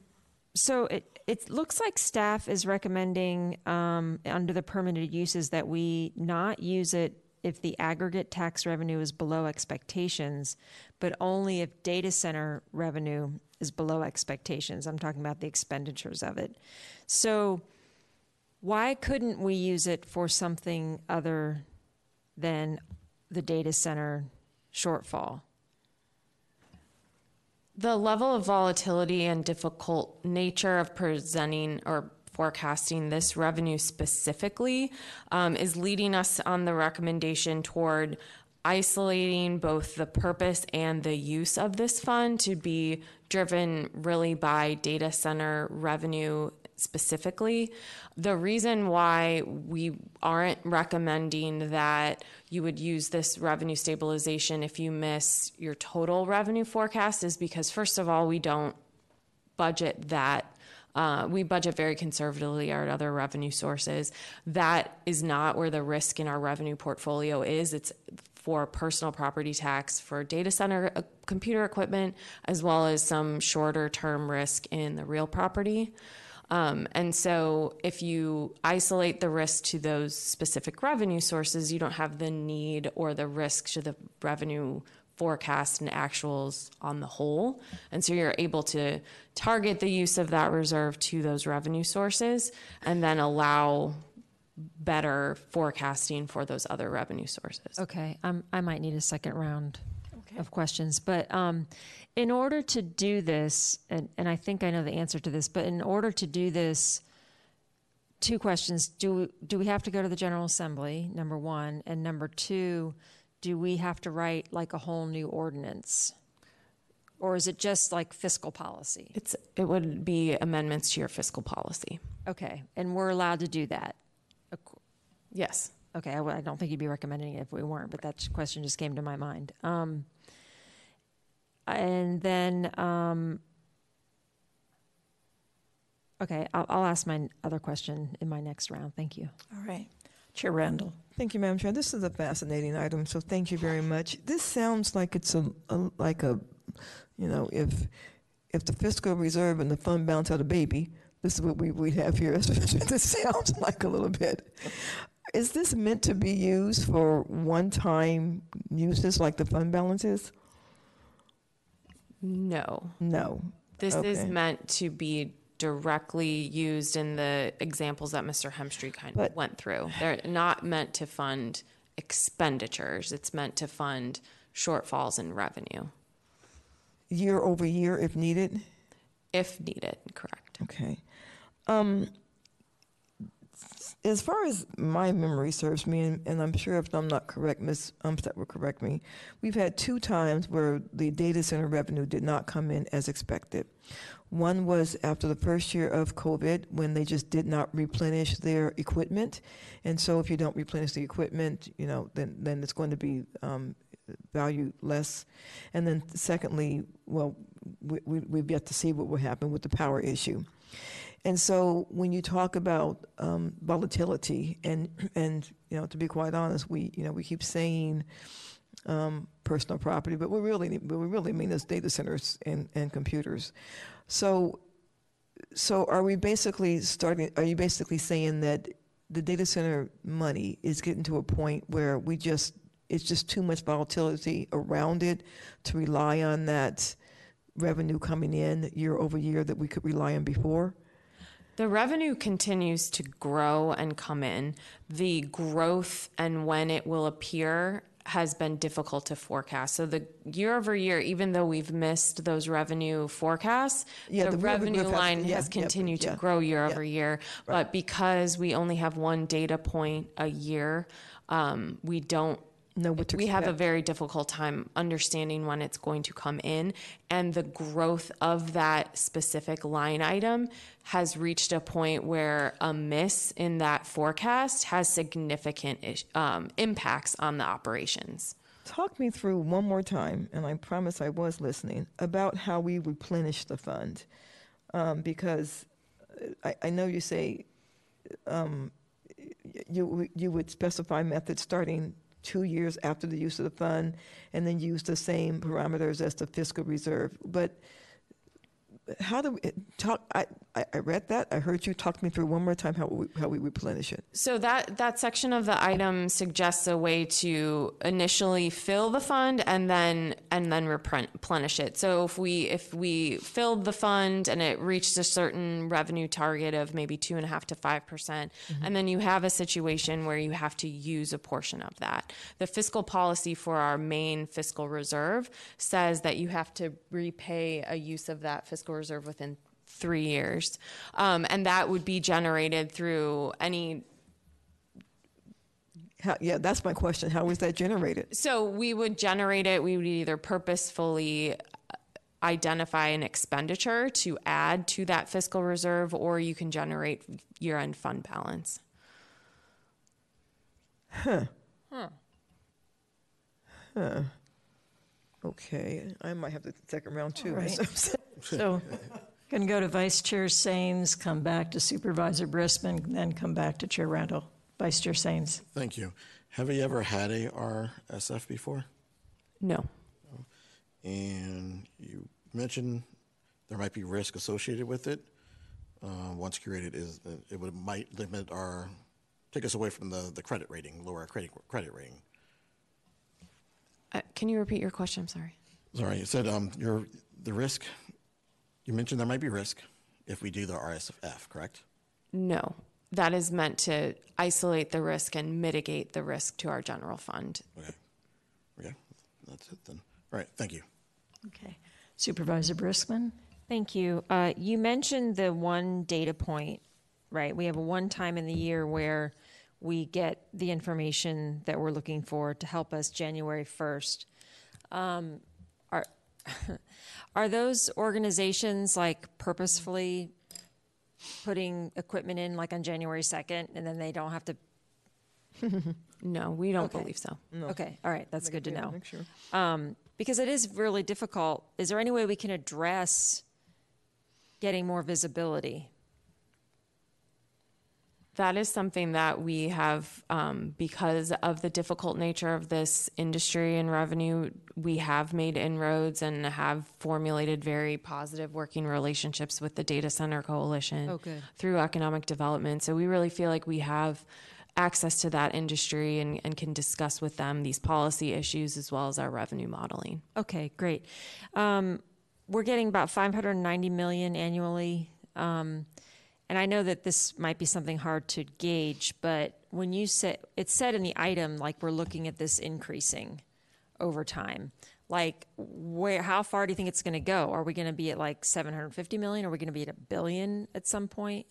So it, it looks like staff is recommending, um, under the permitted uses, that we not use it if the aggregate tax revenue is below expectations, but only if data center revenue is below expectations. I'm talking about the expenditures of it. So why couldn't we use it for something other than the data center shortfall? The level of volatility and difficult nature of presenting or forecasting this revenue specifically um, is leading us on the recommendation toward isolating both the purpose and the use of this fund to be driven really by data center revenue specifically. The reason why we aren't recommending that you would use this revenue stabilization if you miss your total revenue forecast is because, first of all, we don't budget that. Uh, we budget very conservatively our other revenue sources. That is not where the risk in our revenue portfolio is. It's for personal property tax, for data center uh, computer equipment, as well as some shorter term risk in the real property. Um, and so, if you isolate the risk to those specific revenue sources, you don't have the need or the risk to the revenue forecast and actuals on the whole. And so, you're able to target the use of that reserve to those revenue sources and then allow better forecasting for those other revenue sources. Okay, um, I might need a second round of questions, but um, in order to do this, and, and I think I know the answer to this, but in order to do this, two questions: Do do we have to go to the General Assembly? Number one, and number two, do we have to write like a whole new ordinance, or is it just like fiscal policy? It's it would be amendments to your fiscal policy. Okay, and we're allowed to do that. Yes. Okay, I don't think you'd be recommending it if we weren't, but that question just came to my mind. Um, and then, um, okay, I'll, I'll ask my other question in my next round. Thank you. All right. Chair Randall. Thank you, Madam Chair. This is a fascinating item, so thank you very much. This sounds like it's a, a like a, you know, if if the fiscal reserve and the fund balance had a baby, this is what we we have here. this sounds like a little bit. Is this meant to be used for one-time uses like the fund balance is? No. No. This is meant to be directly used in the examples that Mr. Hemstreet kind of went through. They're not meant to fund expenditures. It's meant to fund shortfalls in revenue Year over year, if needed. if needed. Correct. Okay. Um, as far as my memory serves me, and, and I'm sure if I'm not correct, Ms. Umstattd will correct me, we've had two times where the data center revenue did not come in as expected. One was after the first year of COVID when they just did not replenish their equipment. And so if you don't replenish the equipment, you know, then, then it's going to be um, value less. And then secondly, well, we, we, we've yet to see what will happen with the power issue. And so when you talk about um, volatility, and and you know, to be quite honest, we you know we keep saying um, personal property, but we really what we really mean is data centers and, and computers. So so are we basically starting? Are you basically saying that the data center money is getting to a point where we just it's just too much volatility around it to rely on that revenue coming in year over year that we could rely on before? The revenue continues to grow and come in. The growth and when it will appear has been difficult to forecast. So the year over year, even though we've missed those revenue forecasts, Yeah, the the revenue revenue growth has- line yeah, has continued yeah, to grow year over year. But because we only have one data point a year, um, we don't Know what to we have a very difficult time understanding when it's going to come in and the growth of that specific line item has reached a point where a miss in that forecast has significant um, impacts on the operations Talk me through one more time, and I promise I was listening, about how we replenish the fund. Um, because uh, I, I know you say um, you, you would specify methods starting two years after the use of the fund and then use the same parameters as the fiscal reserve. But how do we eh, talk? I, I read that. I heard you talk me through one more time how we, how we replenish it. So that that section of the item suggests a way to initially fill the fund and then and then replenish it. So if we if we filled the fund and it reached a certain revenue target of maybe two and a half to five percent, mm-hmm. and then you have a situation where you have to use a portion of that. The fiscal policy for our main fiscal reserve says that you have to repay a use of that fiscal reserve within three years. Um, and that would be generated through any. How, yeah, that's my question. How was that generated? So we would generate it, we would either purposefully identify an expenditure to add to that fiscal reserve, or you can generate year end fund balance. Okay, I might have to second round too. right. So, going to go to Vice Chair Saines, come back to Supervisor Briskman, then come back to Chair Randall. Vice Chair Saines. Thank you. Have you ever had a RSF before? No. And you mentioned there might be risk associated with it. Uh, once created, is it would might limit our take us away from the, the credit rating, lower our credit credit rating. Uh, can you repeat your question? I'm sorry. Sorry, you said um, your the risk. You mentioned there might be risk if we do the RSF, correct? No. That is meant to isolate the risk and mitigate the risk to our general fund. Okay. Okay, that's it then. All right, thank you. Okay. Supervisor Briskman? Thank you. Uh, you mentioned the one data point, right? We have a one time in the year where we get the information that we're looking for to help us January 1st. Um, are, are those organizations like purposefully putting equipment in like on January 2nd and then they don't have to? No, we don't Okay. believe so. Okay, all right, that's good to know. make sure. Um, because it is really difficult. Is there any way we can address getting more visibility? That is something that we have, um, because of the difficult nature of this industry and revenue, we have made inroads and have formulated very positive working relationships with the Data Center Coalition Oh, through economic development. So we really feel like we have access to that industry and, and can discuss with them these policy issues as well as our revenue modeling. Okay, great. Um, we're getting about 590 million annually. Um, and I know that this might be something hard to gauge, but when you said it said in the item like we're looking at this increasing over time. Like where how far do you think it's going to go? Are we going to be at like 750 million? Are we going to be at a billion at some point?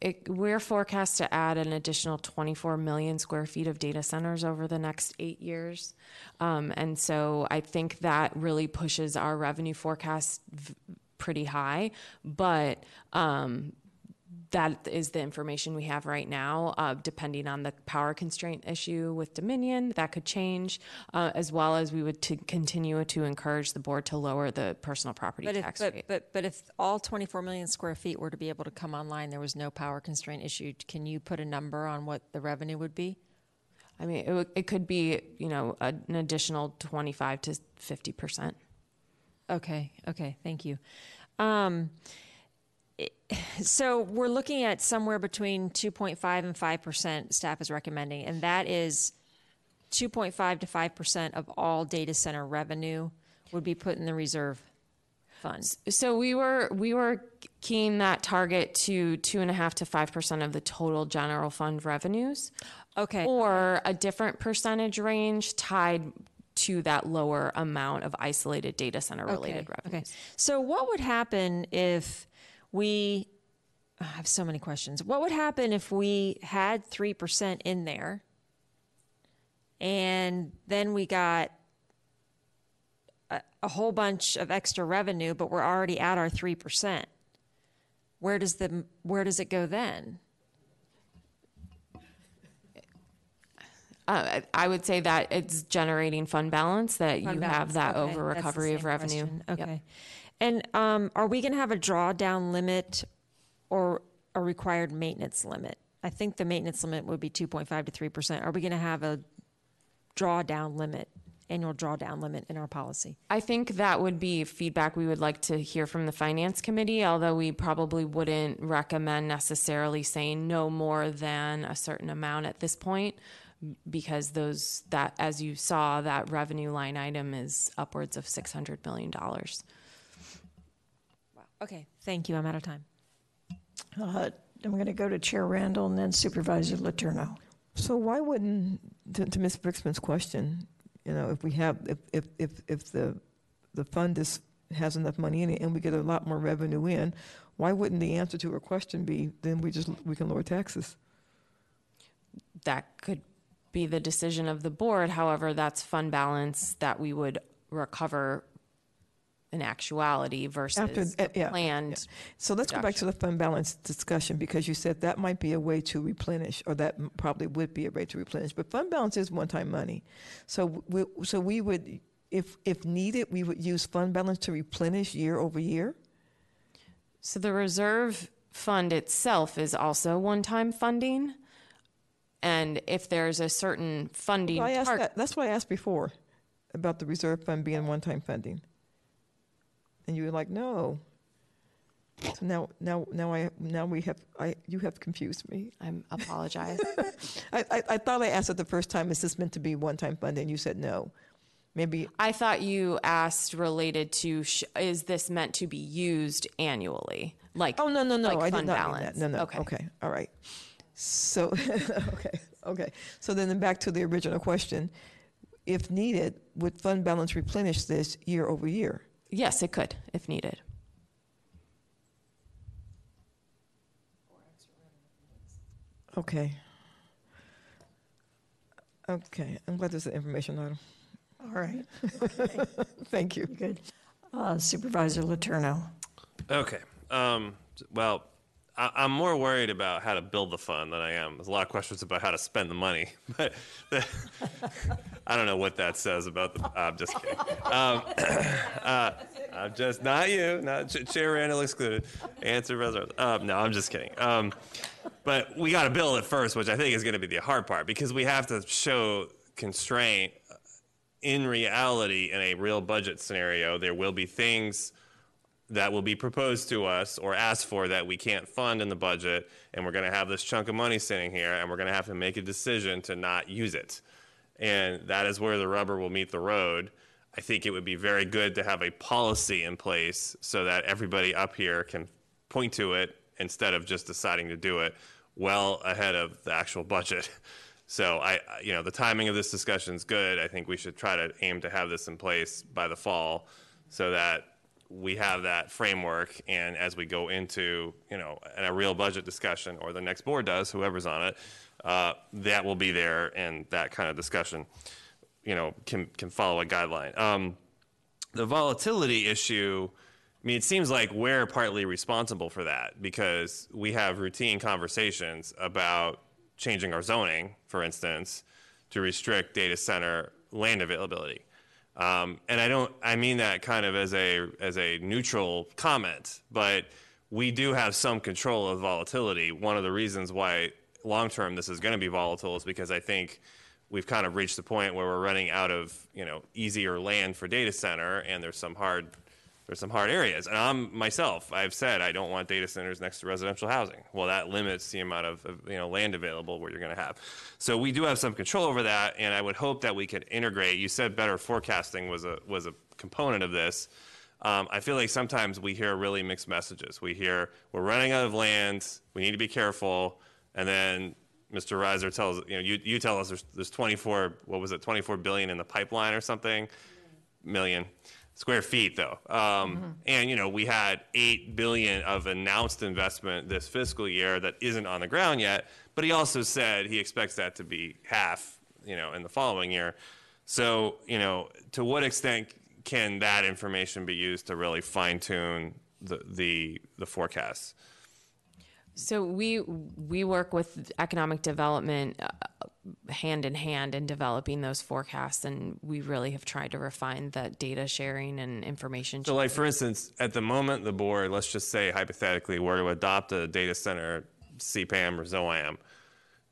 It, we're forecast to add an additional 24 million square feet of data centers over the next eight years. Um, and so I think that really pushes our revenue forecast v- pretty high. But um, that is the information we have right now. Uh, depending on the power constraint issue with Dominion, that could change, uh, as well as we would to continue to encourage the board to lower the personal property But if, tax but, rate. but, but if all 24 million square feet were to be able to come online, there was no power constraint issue, can you put a number on what the revenue would be? I mean, it, it could be, you know, an additional 25 to 50 percent. Okay, okay, thank you. Um, so we're looking at somewhere between 2.5 and 5 percent staff is recommending, and that is 2.5 to 5 percent of all data center revenue would be put in the reserve fund. So we were we were keying that target to two and a half to five percent of the total general fund revenues. Okay. Or a different percentage range tied to that lower amount of isolated data center related okay. revenues. Okay. So what would happen if we I have so many questions. What would happen if we had 3% in there and then we got a, a whole bunch of extra revenue but we're already at our 3%? Where does the where does it go then? Uh, I would say that it's generating fund balance that Fund you balance. have that Okay, over recovery of revenue. question. Yep. And um, are we going to have a drawdown limit or a required maintenance limit? I think the maintenance limit would be 2.5 to 3%. Are we going to have a drawdown limit, annual drawdown limit in our policy? I think that would be feedback we would like to hear from the finance committee, although we probably wouldn't recommend necessarily saying no more than a certain amount at this point because those that as you saw that revenue line item is upwards of 600 million dollars. Okay, thank you. I'm out of time. Uh, I'm going to go to Chair Randall and then Supervisor Letourneau. So why wouldn't, to, to Ms. Briskman's question, you know, if we have, if, if, if, if the, the fund is, has enough money in it and we get a lot more revenue in, why wouldn't the answer to her question be, then we just, we can lower taxes? That could be the decision of the board. However, that's fund balance that we would recover in actuality versus After- uh, yeah, planned. So let's go back to the fund balance discussion because you said that might be a way to replenish, or that probably would be a way to replenish. But fund balance is one-time money, so we, so we would, if if needed, we would use fund balance to replenish year over year. So the reserve fund itself is also one-time funding. And if there's a certain funding I asked tar- that, that's what I asked before about the reserve fund being one-time funding, and you were like, no. So now, now, now I now we have I you have confused me. I'm apologize. I, I, I thought I asked it the first time, is this meant to be one-time funding? And you said no. Maybe, I thought you asked related to sh- is this meant to be used annually? Like oh, no, no, no, like I did not balance. mean that. No, no, Okay. okay, all right. So, okay, okay. So then back to the original question. If needed, would fund balance replenish this year over year? Yes, it could if needed. Okay. Okay, I'm glad there's an information item. All right. Thank you. Good. Uh, Supervisor Letourneau. Okay. Um, well, I, I'm more worried about how to build the fund than I am. There's a lot of questions about how to spend the money, but the, I don't know what that says about the. I'm just kidding. Um, uh, I'm just not you, not Ch- Chair Randall excluded. Answer reserved. Um, no, I'm just kidding. Um, but we got to build it first, which I think is going to be the hard part because we have to show constraint in reality, in a real budget scenario, there will be things that will be proposed to us or asked for that we can't fund in the budget, and we're going to have this chunk of money sitting here, and we're going to have to make a decision to not use it. And that is where the rubber will meet the road. I think it would be very good to have a policy in place so that everybody up here can point to it instead of just deciding to do it well ahead of the actual budget. So I, you know, the timing of this discussion is good. I think we should try to aim to have this in place by the fall so that we have that framework. And as we go into, you know, a real budget discussion or the next board does, whoever's on it, uh, that will be there and that kind of discussion, you know, can, can follow a guideline. Um, the volatility issue, I mean, it seems like we're partly responsible for that because we have routine conversations about changing our zoning, for instance, to restrict data center land availability. Um, and I don't, I mean that kind of as a as a neutral comment, but we do have some control of volatility. One of the reasons why long term this is going to be volatile is because I think we've kind of reached the point where we're running out of you know easier land for data center, and there's some hard there's some hard areas. And I'm myself, I've said I don't want data centers next to residential housing. Well, that limits the amount of, of you know land available where you're going to have. So we do have some control over that, and I would hope that we could integrate. You said better forecasting was a was a component of this. Um, I feel like sometimes we hear really mixed messages. We hear we're running out of land, we need to be careful, and then Mr. Rizer tells, you know, you, you tell us there's, there's 24, what was it, 24 billion in the pipeline or something? Million square feet though. Um, And, you know, we had 8 billion of announced investment this fiscal year that isn't on the ground yet. But he also said he expects that to be half, you know, in the following year. So, you know, to what extent can that information be used to really fine tune the, the, the forecasts? So we we work with economic development uh, hand in hand in developing those forecasts, and we really have tried to refine the data sharing and information. So, like for instance, at the moment, the board, let's just say hypothetically, were to adopt a data center CPAM or ZOAM,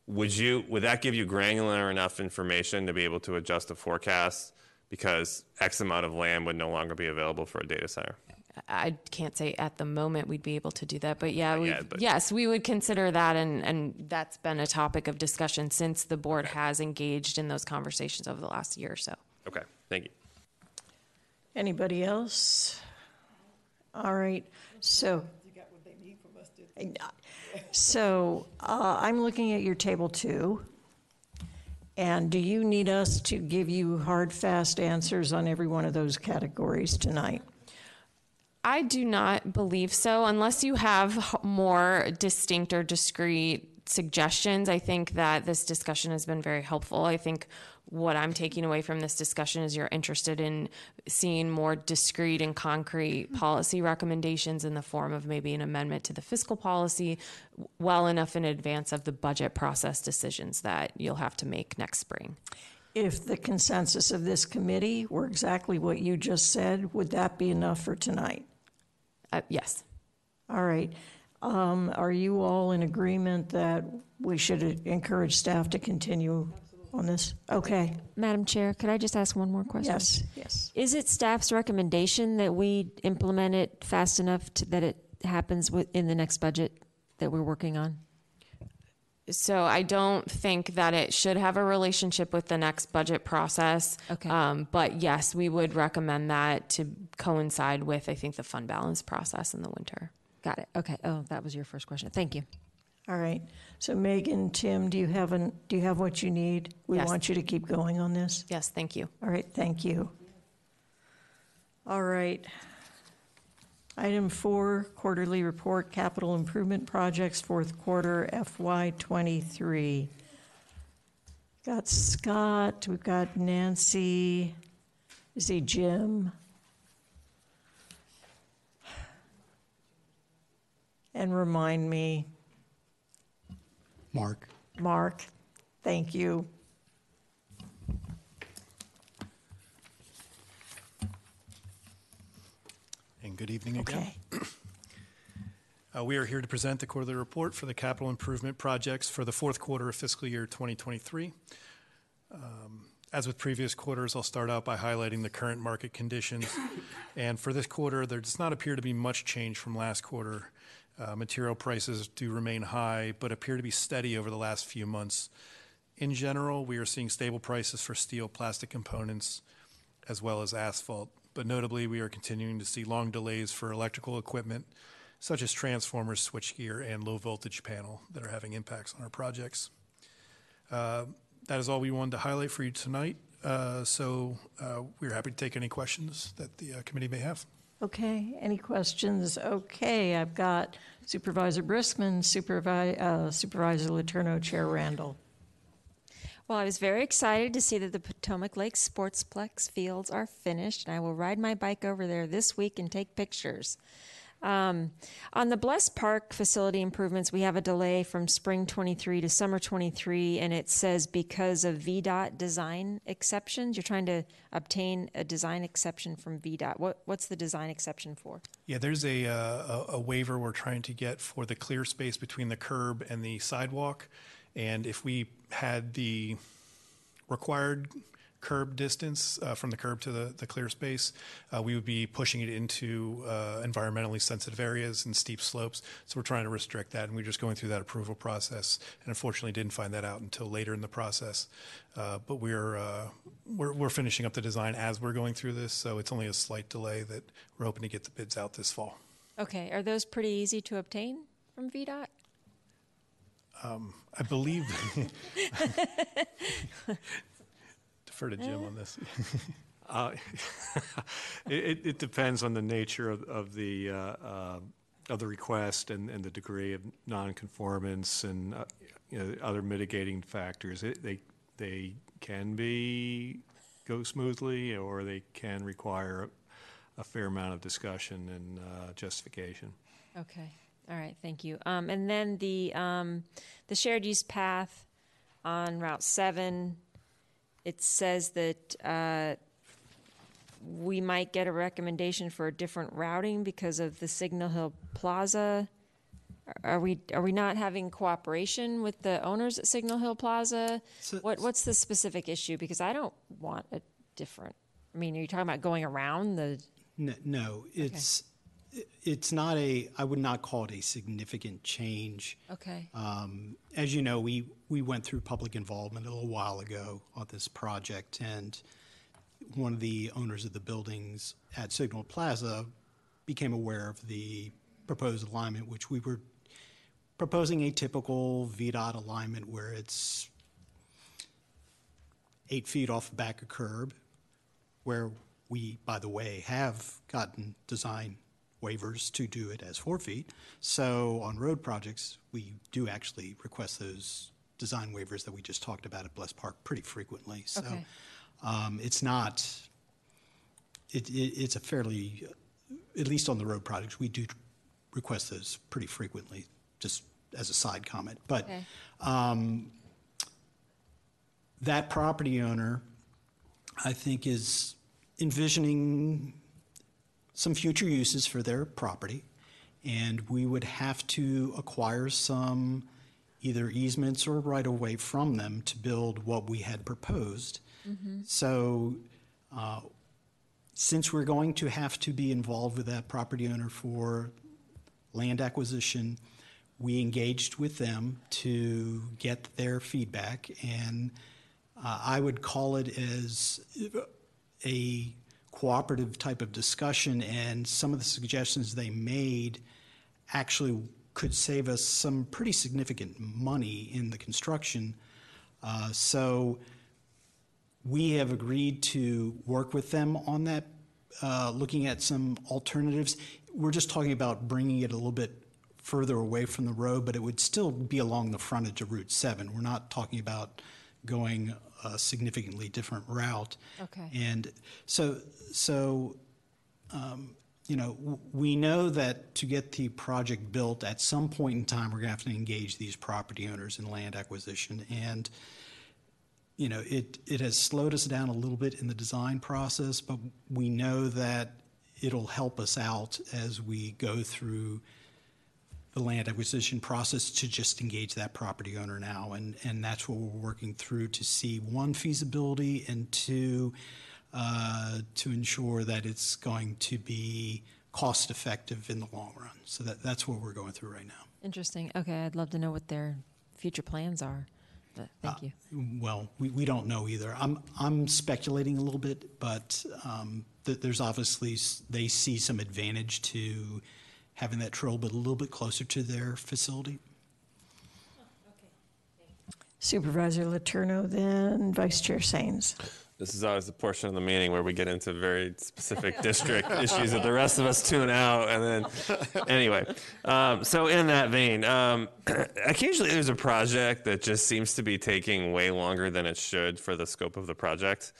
would you would that give you granular enough information to be able to adjust the forecast because X amount of land would no longer be available for a data center? I can't say at the moment we'd be able to do that, but yeah, we, yes, we would consider that, and and that's been a topic of discussion since the board has engaged in those conversations over the last year or so. Okay, thank you. Anybody else? All right, so. So uh, I'm looking at your table two. And do you need us to give you hard, fast answers on every one of those categories tonight? I do not believe so, unless you have more distinct or discrete suggestions. I think that this discussion has been very helpful. I think what I'm taking away from this discussion is you're interested in seeing more discrete and concrete mm-hmm. policy recommendations in the form of maybe an amendment to the fiscal policy well enough in advance of the budget process decisions that you'll have to make next spring. If the consensus of this committee were exactly what you just said, would that be enough for tonight? Uh, yes. All right. Um, Are you all in agreement that we should encourage staff to continue on this? Okay, Madam Chair, could I just ask one more question? yes, yes. Is it staff's recommendation that we implement it fast enough to, that it happens within the next budget that we're working on? So I don't think that it should have a relationship with the next budget process. Okay. Um, but yes, we would recommend that to coincide with, I think, the fund balance process in the winter. Got it. Okay. Oh, that was your first question. Thank you. All right. So Megan, Tim, do you have, an? do you have what you need? We Yes. want you to keep going on this? Yes, thank you. All right, thank you. All right. Item four, quarterly report, capital improvement projects, fourth quarter FY '23. Got Scott, we've got Nancy, is he Jim? And remind me, Mark? Mark, thank you. And good evening again. Okay. Uh, We are here to present the quarterly report for the capital improvement projects for the fourth quarter of fiscal year 2023. Um, As with previous quarters, I'll start out by highlighting the current market conditions. And for this quarter, there does not appear to be much change from last quarter. Uh, Material prices do remain high, but appear to be steady over the last few months. In general, we are seeing stable prices for steel, plastic components, as well as asphalt. But notably, we are continuing to see long delays for electrical equipment, such as transformers, switchgear, and low voltage panel that are having impacts on our projects. Uh, That is all we wanted to highlight for you tonight. Uh, So uh, we're happy to take any questions that the uh, committee may have. Okay, any questions? Okay, I've got Supervisor Briskman, Supervi- uh, Supervisor Letourneau, Chair Randall. Well, I was very excited to see that the Potomac Lake Sportsplex fields are finished, and I will ride my bike over there this week and take pictures. Um, on the Bles Park facility improvements, we have a delay from spring 23 to summer 23, and it says because of VDOT design exceptions. You're trying to obtain a design exception from VDOT. What, what's the design exception for? Yeah, there's a, uh, a waiver we're trying to get for the clear space between the curb and the sidewalk. And if we had the required curb distance uh, from the curb to the, the clear space, uh, we would be pushing it into uh, environmentally sensitive areas and steep slopes. So we're trying to restrict that, and we're just going through that approval process. And unfortunately, didn't find that out until later in the process. Uh, but we're, uh, we're we're finishing up the design as we're going through this, so it's only a slight delay that we're hoping to get the bids out this fall. Okay, are those pretty easy to obtain from VDOT? Um, I believe, defer to Jim on this. Uh, It, it- it depends on the nature of, of the, uh, uh, of the request and, and the degree of nonconformance and, uh, you know, other mitigating factors. It- They, they can be, go smoothly, or they can require a fair amount of discussion and uh, justification. Okay, all right, thank you. Um, and then the, um, the shared use path on Route seven, it says that, uh, we might get a recommendation for a different routing because of the Signal Hill Plaza. Are we, are we not having cooperation with the owners at Signal Hill Plaza? So- What, what's the specific issue? Because I don't want a different, I mean, are you talking about going around the, N- No, it's, it's not a, I would not call it a significant change. okay, Um, As you know, we, we went through public involvement a little while ago on this project, and one of the owners of the buildings at Signal Plaza became aware of the proposed alignment, which we were proposing a typical VDOT alignment where it's eight feet off the back of curb, where we, by the way, have gotten design waivers to do it as four feet. So on road projects, we do actually request those design waivers that we just talked about at Bles Park pretty frequently. So Okay. um, it's not, it, it, it's a fairly, at least on the road projects, we do request those pretty frequently, just as a side comment. But okay, that property owner, I think, is envisioning some future uses for their property, and we would have to acquire some either easements or right-of-way from them to build what we had proposed. So, uh, since we're going to have to be involved with that property owner for land acquisition, we engaged with them to get their feedback, and uh, I would call it as a cooperative type of discussion, and some of the suggestions they made actually could save us some pretty significant money in the construction. Uh, So we have agreed to work with them on that, uh, looking at some alternatives. We're just talking about bringing it a little bit further away from the road, but it would still be along the frontage of Route 7. We're not talking about going a significantly different route. Okay. And so, so, um, you know, w- we know that to get the project built, at some point in time, we're going to have to engage these property owners in land acquisition. And, you know, it, it has slowed us down a little bit in the design process, but we know that it'll help us out as we go through the land acquisition process to just engage that property owner now. And, and that's what we're working through to see, one, feasibility, and two, uh, to ensure that it's going to be cost-effective in the long run. So that, that's what we're going through right now. interesting. Okay, I'd love to know what their future plans are, but thank you. Well, we, we don't know either. I'm, I'm speculating a little bit, but um, th- there's obviously, s- they see some advantage to having that trail but a little bit closer to their facility. Supervisor Letourneau, then Vice Chair Saines. This is always the portion of the meeting where we get into very specific district issues that the rest of us tune out. And then, anyway, um, so in that vein, um, occasionally there's a project that just seems to be taking way longer than it should for the scope of the project.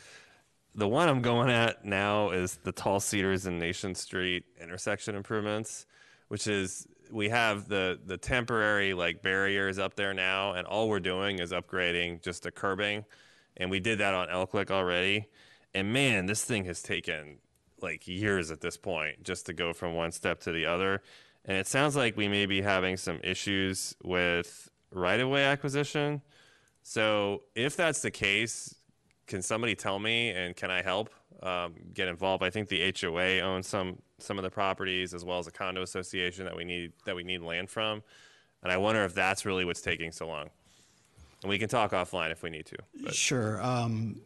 The one I'm going at now is the Tall Cedars and Nation Street intersection improvements, which is we have the the temporary like barriers up there now, and all we're doing is upgrading just the curbing and we did that on Elklick already. And man, this thing has taken like years at this point just to go from one step to the other. And it sounds like we may be having some issues with right of way acquisition. So if that's the case, can somebody tell me and can I help um, get involved? I think the HOA owns some some of the properties as well as a condo association that we need that we need land from. And I wonder if that's really what's taking so long. And we can talk offline if we need to. But. Sure. Um,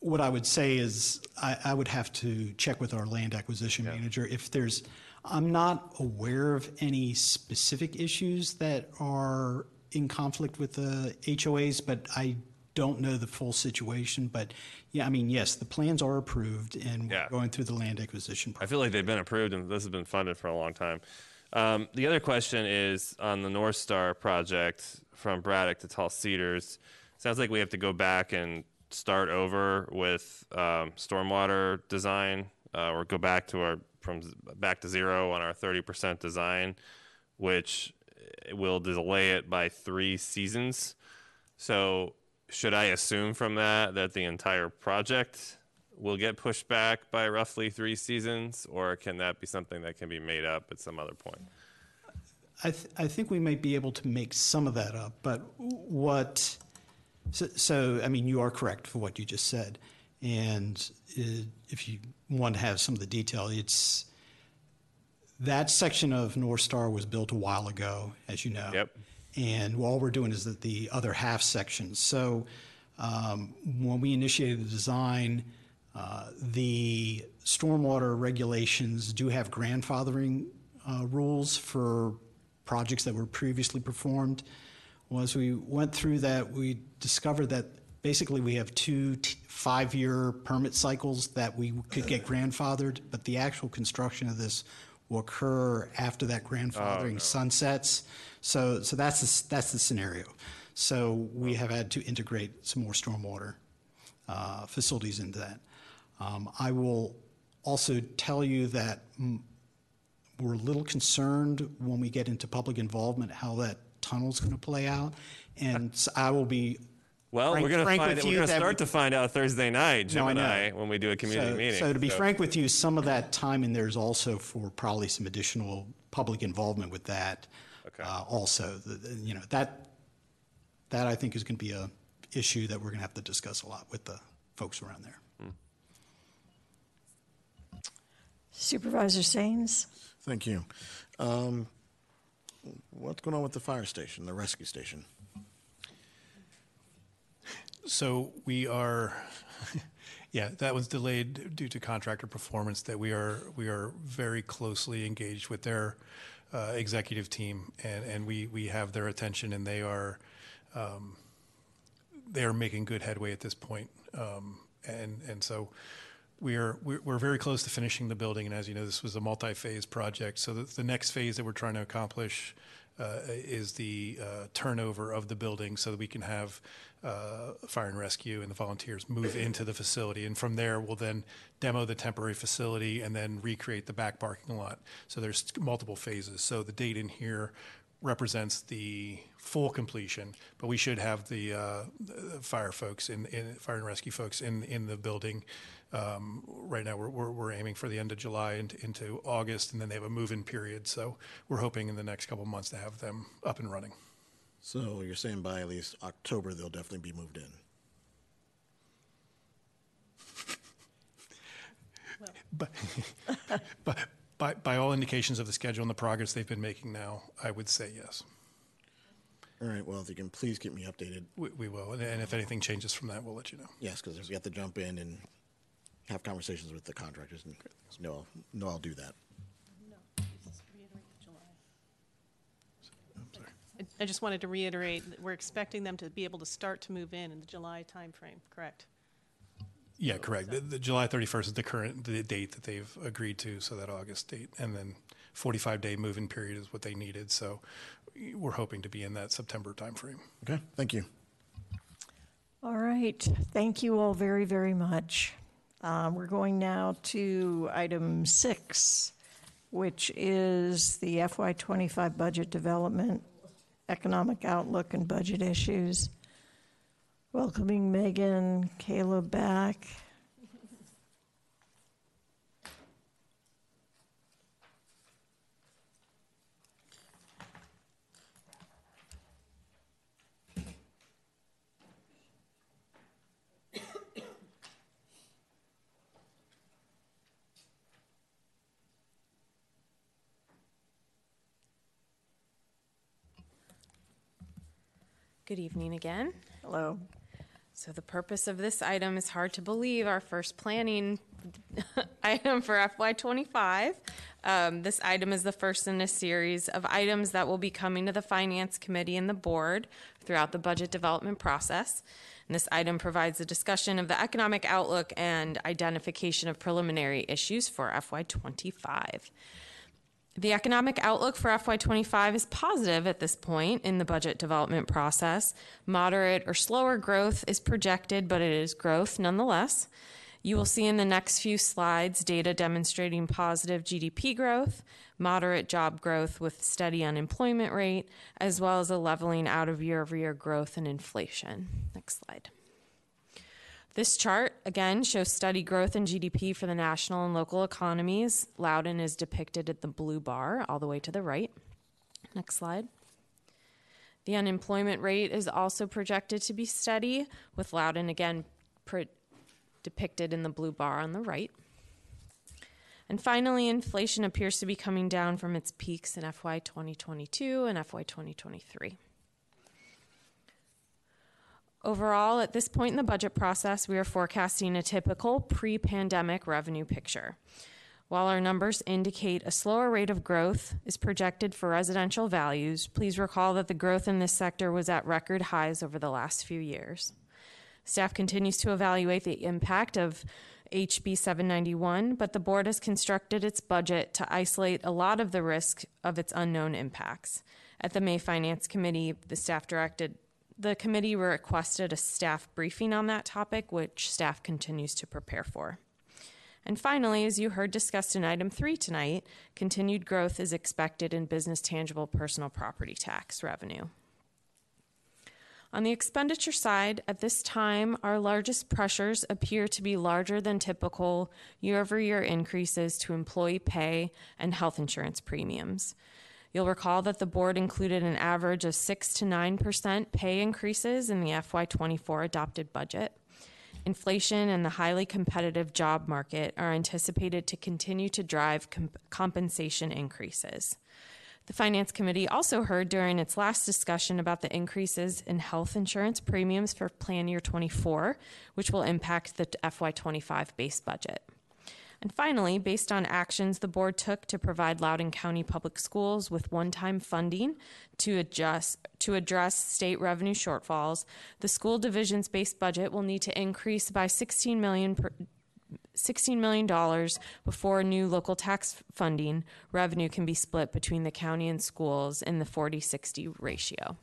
what I would say is I, I would have to check with our land acquisition manager if there's. I'm not aware of any specific issues that are in conflict with the HOAs, but I don't know the full situation. But yeah, I mean, yes, the plans are approved and Yeah. we're going through the land acquisition I feel like they've been approved and this has been funded for a long time. Um, the other question is on the North Star project from Braddock to Tall Cedars. Sounds like we have to go back and start over with um, stormwater design, uh, or go back to our from back to zero on our thirty percent design, which will delay it by three seasons. So, should I assume from that that the entire project will get pushed back by roughly three seasons, or can that be something that can be made up at some other point? I, th- I think we might be able to make some of that up, but what, so, so, I mean, you are correct for what you just said. And uh, if you want to have some of the detail, it's, that section of North Star was built a while ago, as you know. Yep. And all we're doing is the, the other half section. So um, when we initiated the design, uh, the stormwater regulations do have grandfathering uh, rules for projects that were previously performed. Well, as we went through that, we discovered that basically we have two t- five-year permit cycles that we could get grandfathered, but the actual construction of this will occur after that grandfathering sunsets. So, so that's the, that's the scenario. So we have had to integrate some more stormwater uh, facilities into that. Um, I will also tell you that mm, we're a little concerned when we get into public involvement how that tunnel's going to play out, and so I will be. Well, frank- we're gonna find with we're gonna start we- to find out Thursday night, Jim No, I and know. I, when we do a community so, meeting. So to be frank with you, some of that time in there is also for probably some additional public involvement with that. Okay. Uh, also, the, the- you know that that I think is going to be a issue that we're going to have to discuss a lot with the folks around there. Supervisor Saines? Thank you. Um, what's going on with the fire station, the rescue station? So we are, yeah, that was delayed due to contractor performance. That we are we are very closely engaged with their uh, executive team, and and we we have their attention, and they are um, they are making good headway at this point. Um, and and so we are we're, we're very close to finishing the building. And as you know, this was a multi-phase project. So the, the next phase that we're trying to accomplish uh, is the uh, turnover of the building so that we can have uh, fire and rescue and the volunteers move into the facility. And from there, we'll then demo the temporary facility and then recreate the back parking lot. So there's multiple phases. So the date in here represents the full completion, but we should have the, uh, the fire folks in, in fire and rescue folks in in the building. Um, right now, we're, we're we're aiming for the end of July and into August, and then they have a move-in period. So we're hoping in the next couple months to have them up and running. So you're saying by at least October they'll definitely be moved in. But, but by, by all indications of the schedule and the progress they've been making now, I would say yes. All right. Well, if you can please keep me updated. We, we will, and, and if anything changes from that, we'll let you know. Yes, because we have to jump in and have conversations with the contractors. And no, no, I'll do that. No, just reiterate the July. I- I just wanted to reiterate, that we're expecting them to be able to start to move in in the July timeframe, correct? Yeah, correct. The, the July 31st is the current the date that they've agreed to, so that August date, and then 45 day move-in period is what they needed. So we're hoping to be in that September timeframe. Okay. Thank you. All right, thank you all very, very much. Uh, We're going now to item six, which is the FY '25 budget development, economic outlook, and budget issues. Welcoming Megan, Caleb back. Good evening again. Hello. So the purpose of this item is hard to believe, our first planning item for FY25. Um, this item is the first in a series of items that will be coming to the Finance Committee and the Board throughout the budget development process. And this item provides a discussion of the economic outlook and identification of preliminary issues for FY25. The economic outlook for FY25 is positive at this point in the budget development process. Moderate or slower growth is projected, but it is growth nonetheless. You will see in the next few slides data demonstrating positive GDP growth, moderate job growth with steady unemployment rate, as well as a leveling out of year over year growth and inflation. Next slide. This chart, again, shows steady growth in GDP for the national and local economies. Loudoun is depicted at the blue bar all the way to the right. Next slide. The unemployment rate is also projected to be steady, with Loudoun again pre- depicted in the blue bar on the right. And finally, inflation appears to be coming down from its peaks in FY 2022 and FY 2023. Overall, at this point in the budget process, we are forecasting a typical pre pandemic revenue picture. While our numbers indicate a slower rate of growth is projected for residential values, please recall that the growth in this sector was at record highs over the last few years. Staff continues to evaluate the impact of HB 791, but the board has constructed its budget to isolate a lot of the risk of its unknown impacts. At the May Finance Committee, the staff directed the committee requested a staff briefing on that topic, which staff continues to prepare for. And finally, as you heard discussed in item three tonight, continued growth is expected in business tangible personal property tax revenue. On the expenditure side, at this time, our largest pressures appear to be larger than typical year over year increases to employee pay and health insurance premiums. You'll recall that the board included an average of 6 to 9% pay increases in the FY24 adopted budget. Inflation and the highly competitive job market are anticipated to continue to drive comp- compensation increases. The Finance Committee also heard during its last discussion about the increases in health insurance premiums for Plan Year 24, which will impact the FY25 base budget. And finally, based on actions the board took to provide Loudoun County Public Schools with one-time funding to adjust to address state revenue shortfalls, the school division's base budget will need to increase by 16 million per, $16 million before new local tax funding revenue can be split between the county and schools in the 40 60 ratio.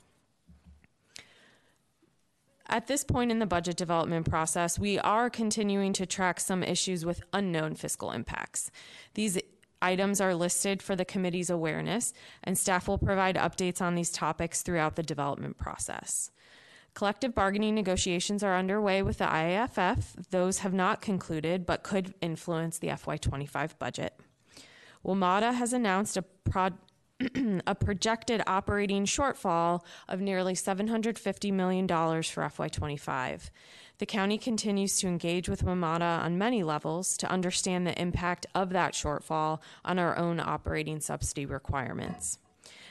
At this point in the budget development process, we are continuing to track some issues with unknown fiscal impacts. These items are listed for the committee's awareness, and staff will provide updates on these topics throughout the development process. Collective bargaining negotiations are underway with the IAFF. Those have not concluded, but could influence the FY25 budget. WMATA has announced a prod a projected operating shortfall of nearly $750 million for FY25. The county continues to engage with WMATA on many levels to understand the impact of that shortfall on our own operating subsidy requirements.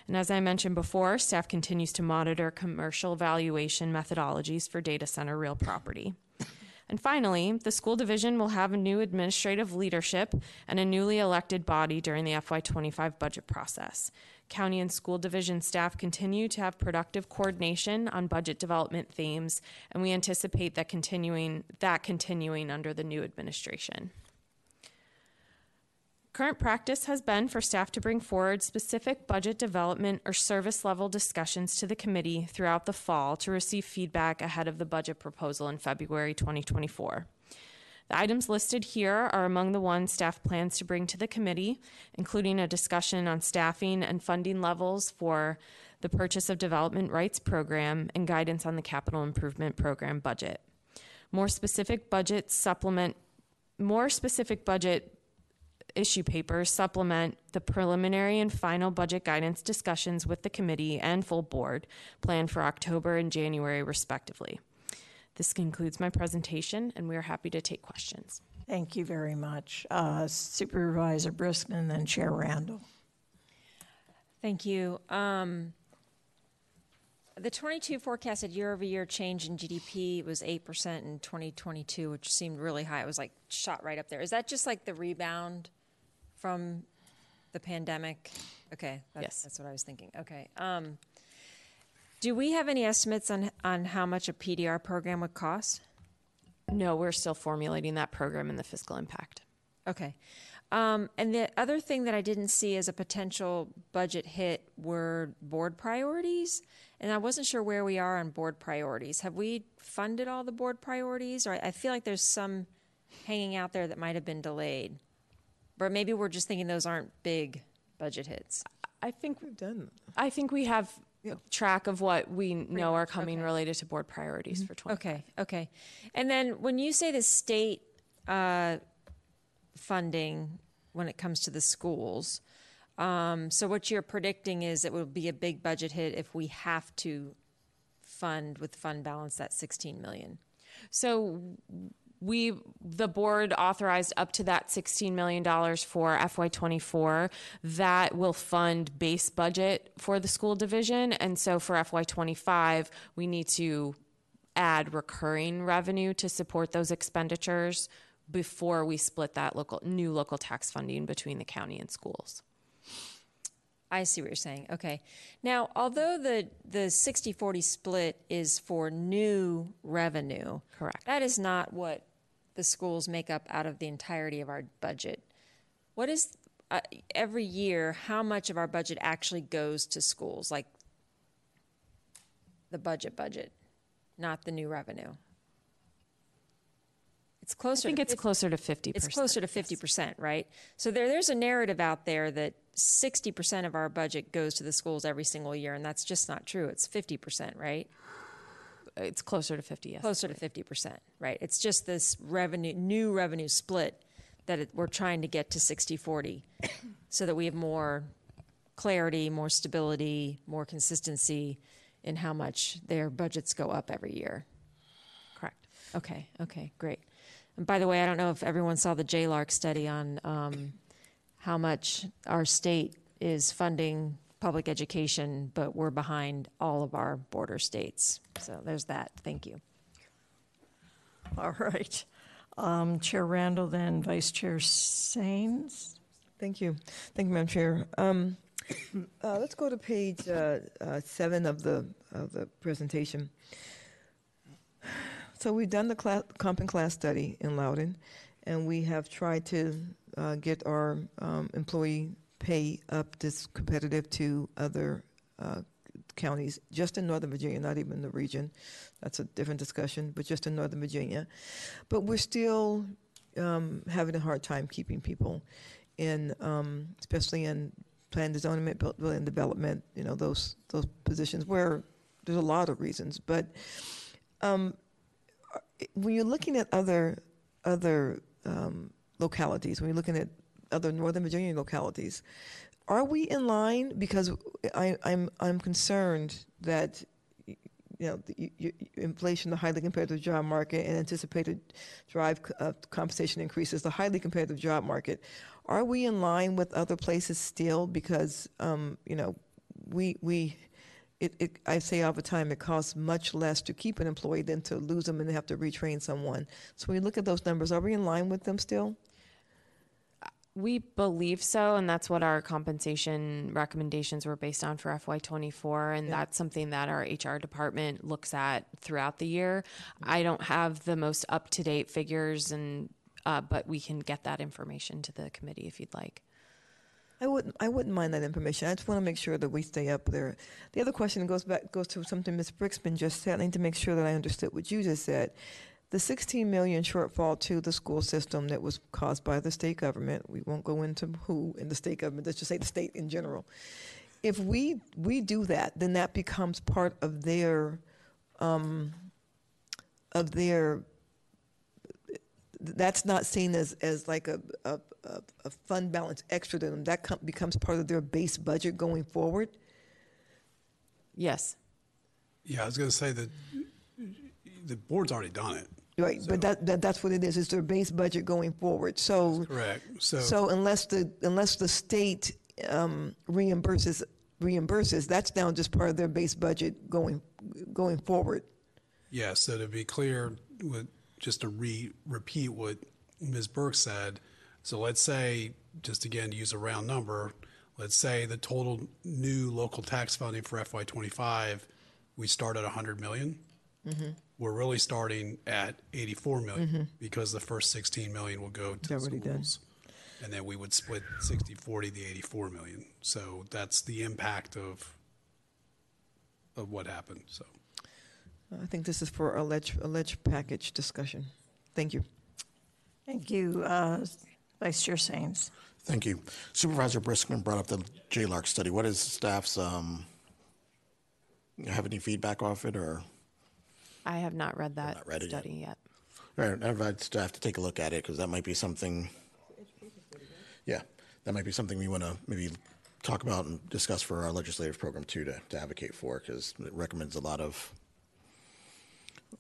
And as I mentioned before, staff continues to monitor commercial valuation methodologies for data center real property. And finally, the school division will have a new administrative leadership and a newly elected body during the FY25 budget process. County and school division staff continue to have productive coordination on budget development themes, and we anticipate that continuing that continuing under the new administration. Current practice has been for staff to bring forward specific budget development or service level discussions to the committee throughout the fall to receive feedback ahead of the budget proposal in February 2024. The items listed here are among the ones staff plans to bring to the committee, including a discussion on staffing and funding levels for the Purchase of Development Rights Program and guidance on the Capital Improvement Program budget. More specific budget supplement more specific budget issue papers supplement the preliminary and final budget guidance discussions with the committee and full board planned for October and January, respectively. This concludes my presentation, and we are happy to take questions. Thank you very much. Uh, Supervisor Briskman, then Chair Randall. Thank you. Um, the 22 forecasted year-over-year change in GDP was 8% in 2022, which seemed really high. It was like shot right up there. Is that just like the rebound from The pandemic, okay. that's- Yes. That's what I was thinking, okay. Um, do we have any estimates on, on how much a PDR program would cost? No, we're still formulating that program and the fiscal impact. Okay. Um, and the other thing that I didn't see as a potential budget hit were board priorities. And I wasn't sure where we are on board priorities. Have we funded all the board priorities? Or I I feel like there's some hanging out there that might have been delayed. But maybe we're just thinking those aren't big budget hits. I think We've done, I think we have track of what we know are coming okay. related to board priorities for 20. Okay, okay. And then when you say the state uh, funding when it comes to the schools, um, so what you're predicting is it will be a big budget hit if we have to fund with fund balance that 16 million. So we, the board authorized up to that $16 million for FY24. That will fund base budget for the school division. And so for FY25, we need to add recurring revenue to support those expenditures before we split that local, new local tax funding between the county and schools. I see what you're saying. Okay. Now, although the the 60-40 split is for new revenue, Correct. That is not what the schools make up out of the entirety of our budget. What is uh, every year? How much of our budget actually goes to schools? Like the budget budget, not the new revenue. It's closer. I think to it's 50 closer to 50%. it's closer to 50%, right? So there, there's a narrative out there that 60% of our budget goes to the schools every single year, and that's just not true. It's 50%, right? It's closer to 50, yes. Closer to 50%, right? It's just this revenue, new revenue split that it, we're trying to get to 60 40 so that we have more clarity, more stability, more consistency in how much their budgets go up every year. Correct. Okay, okay, great. And by the way, I don't know if everyone saw the JLARC study on um, how much our state is funding public education, but we're behind all of our border states. So there's that. Thank you. All right. Um, Chair Randall, then Vice Chair Saines. thank you. Thank you, Madam Chair. Um, uh, let's go to page uh, uh, seven of the, of the presentation. So we've done the class, comp and class study in Loudoun, and we have tried to uh, get our um, employee pay up this competitive to other uh, counties, just in Northern Virginia, not even the region. That's a different discussion, but just in Northern Virginia. But we're still um, having a hard time keeping people in, um, especially in plan design, built building development, you know, those, those positions where there's a lot of reasons. But um, when you're looking at other other um, localities, when you're looking at other Northern Virginia localities, are we in line? Because I, I'm I'm concerned that you know the, you, inflation, the highly competitive job market, and anticipated drive uh, compensation increases, the highly competitive job market. Are we in line with other places still? Because um, you know we we it, it, I say all the time, it costs much less to keep an employee than to lose them and have to retrain someone. So when you look at those numbers, are we in line with them still? We believe so, and that's what our compensation recommendations were based on for FY24. And Yeah. that's something that our HR department looks at throughout the year. I don't have the most up to date figures, and uh, but we can get that information to the committee if you'd like. I wouldn't. I wouldn't mind that information. I just want to make sure that we stay up there. The other question goes back goes to something Ms. Briskman just said. I need to make sure that I understood what you just said. The 16 million shortfall to the school system that was caused by the state government. We won't go into who in the state government. Let's just say the state in general. If we we do that, then that becomes part of their um, of their that's not seen as, as like a, a, a, a fund balance extra to them. That com- becomes part of their base budget going forward. Yes. Yeah, I was going to say that the board's already done it. Right, but that, that that's what it is. It's their base budget going forward. So Correct. So, so unless the unless the state um, reimburses reimburses, that's now just part of their base budget going going forward. yeah, so to be clear, with, just to re, repeat what Ms. Burke said, so let's say just again, to use a round number, let's say the total new local tax funding for FY twenty-five, we start at hundred million. We're really starting at eighty-four million because the first sixteen million will go to the Already done. schools. And then we would split 60-40, the eighty-four million. So that's the impact of, of what happened, so. I think this is for a ledge, a ledge package discussion. Thank you. Thank you, uh, Vice Chair Saines. Thank you. Supervisor Briskman brought up the JLARC study. What is staff's, um, have any feedback off it or? I have not read that not read it yet. study yet. All right, I'd invite staff to take a look at it because that might be something. Yeah, that might be something we want to maybe talk about and discuss for our legislative program too to, to advocate for because it recommends a lot of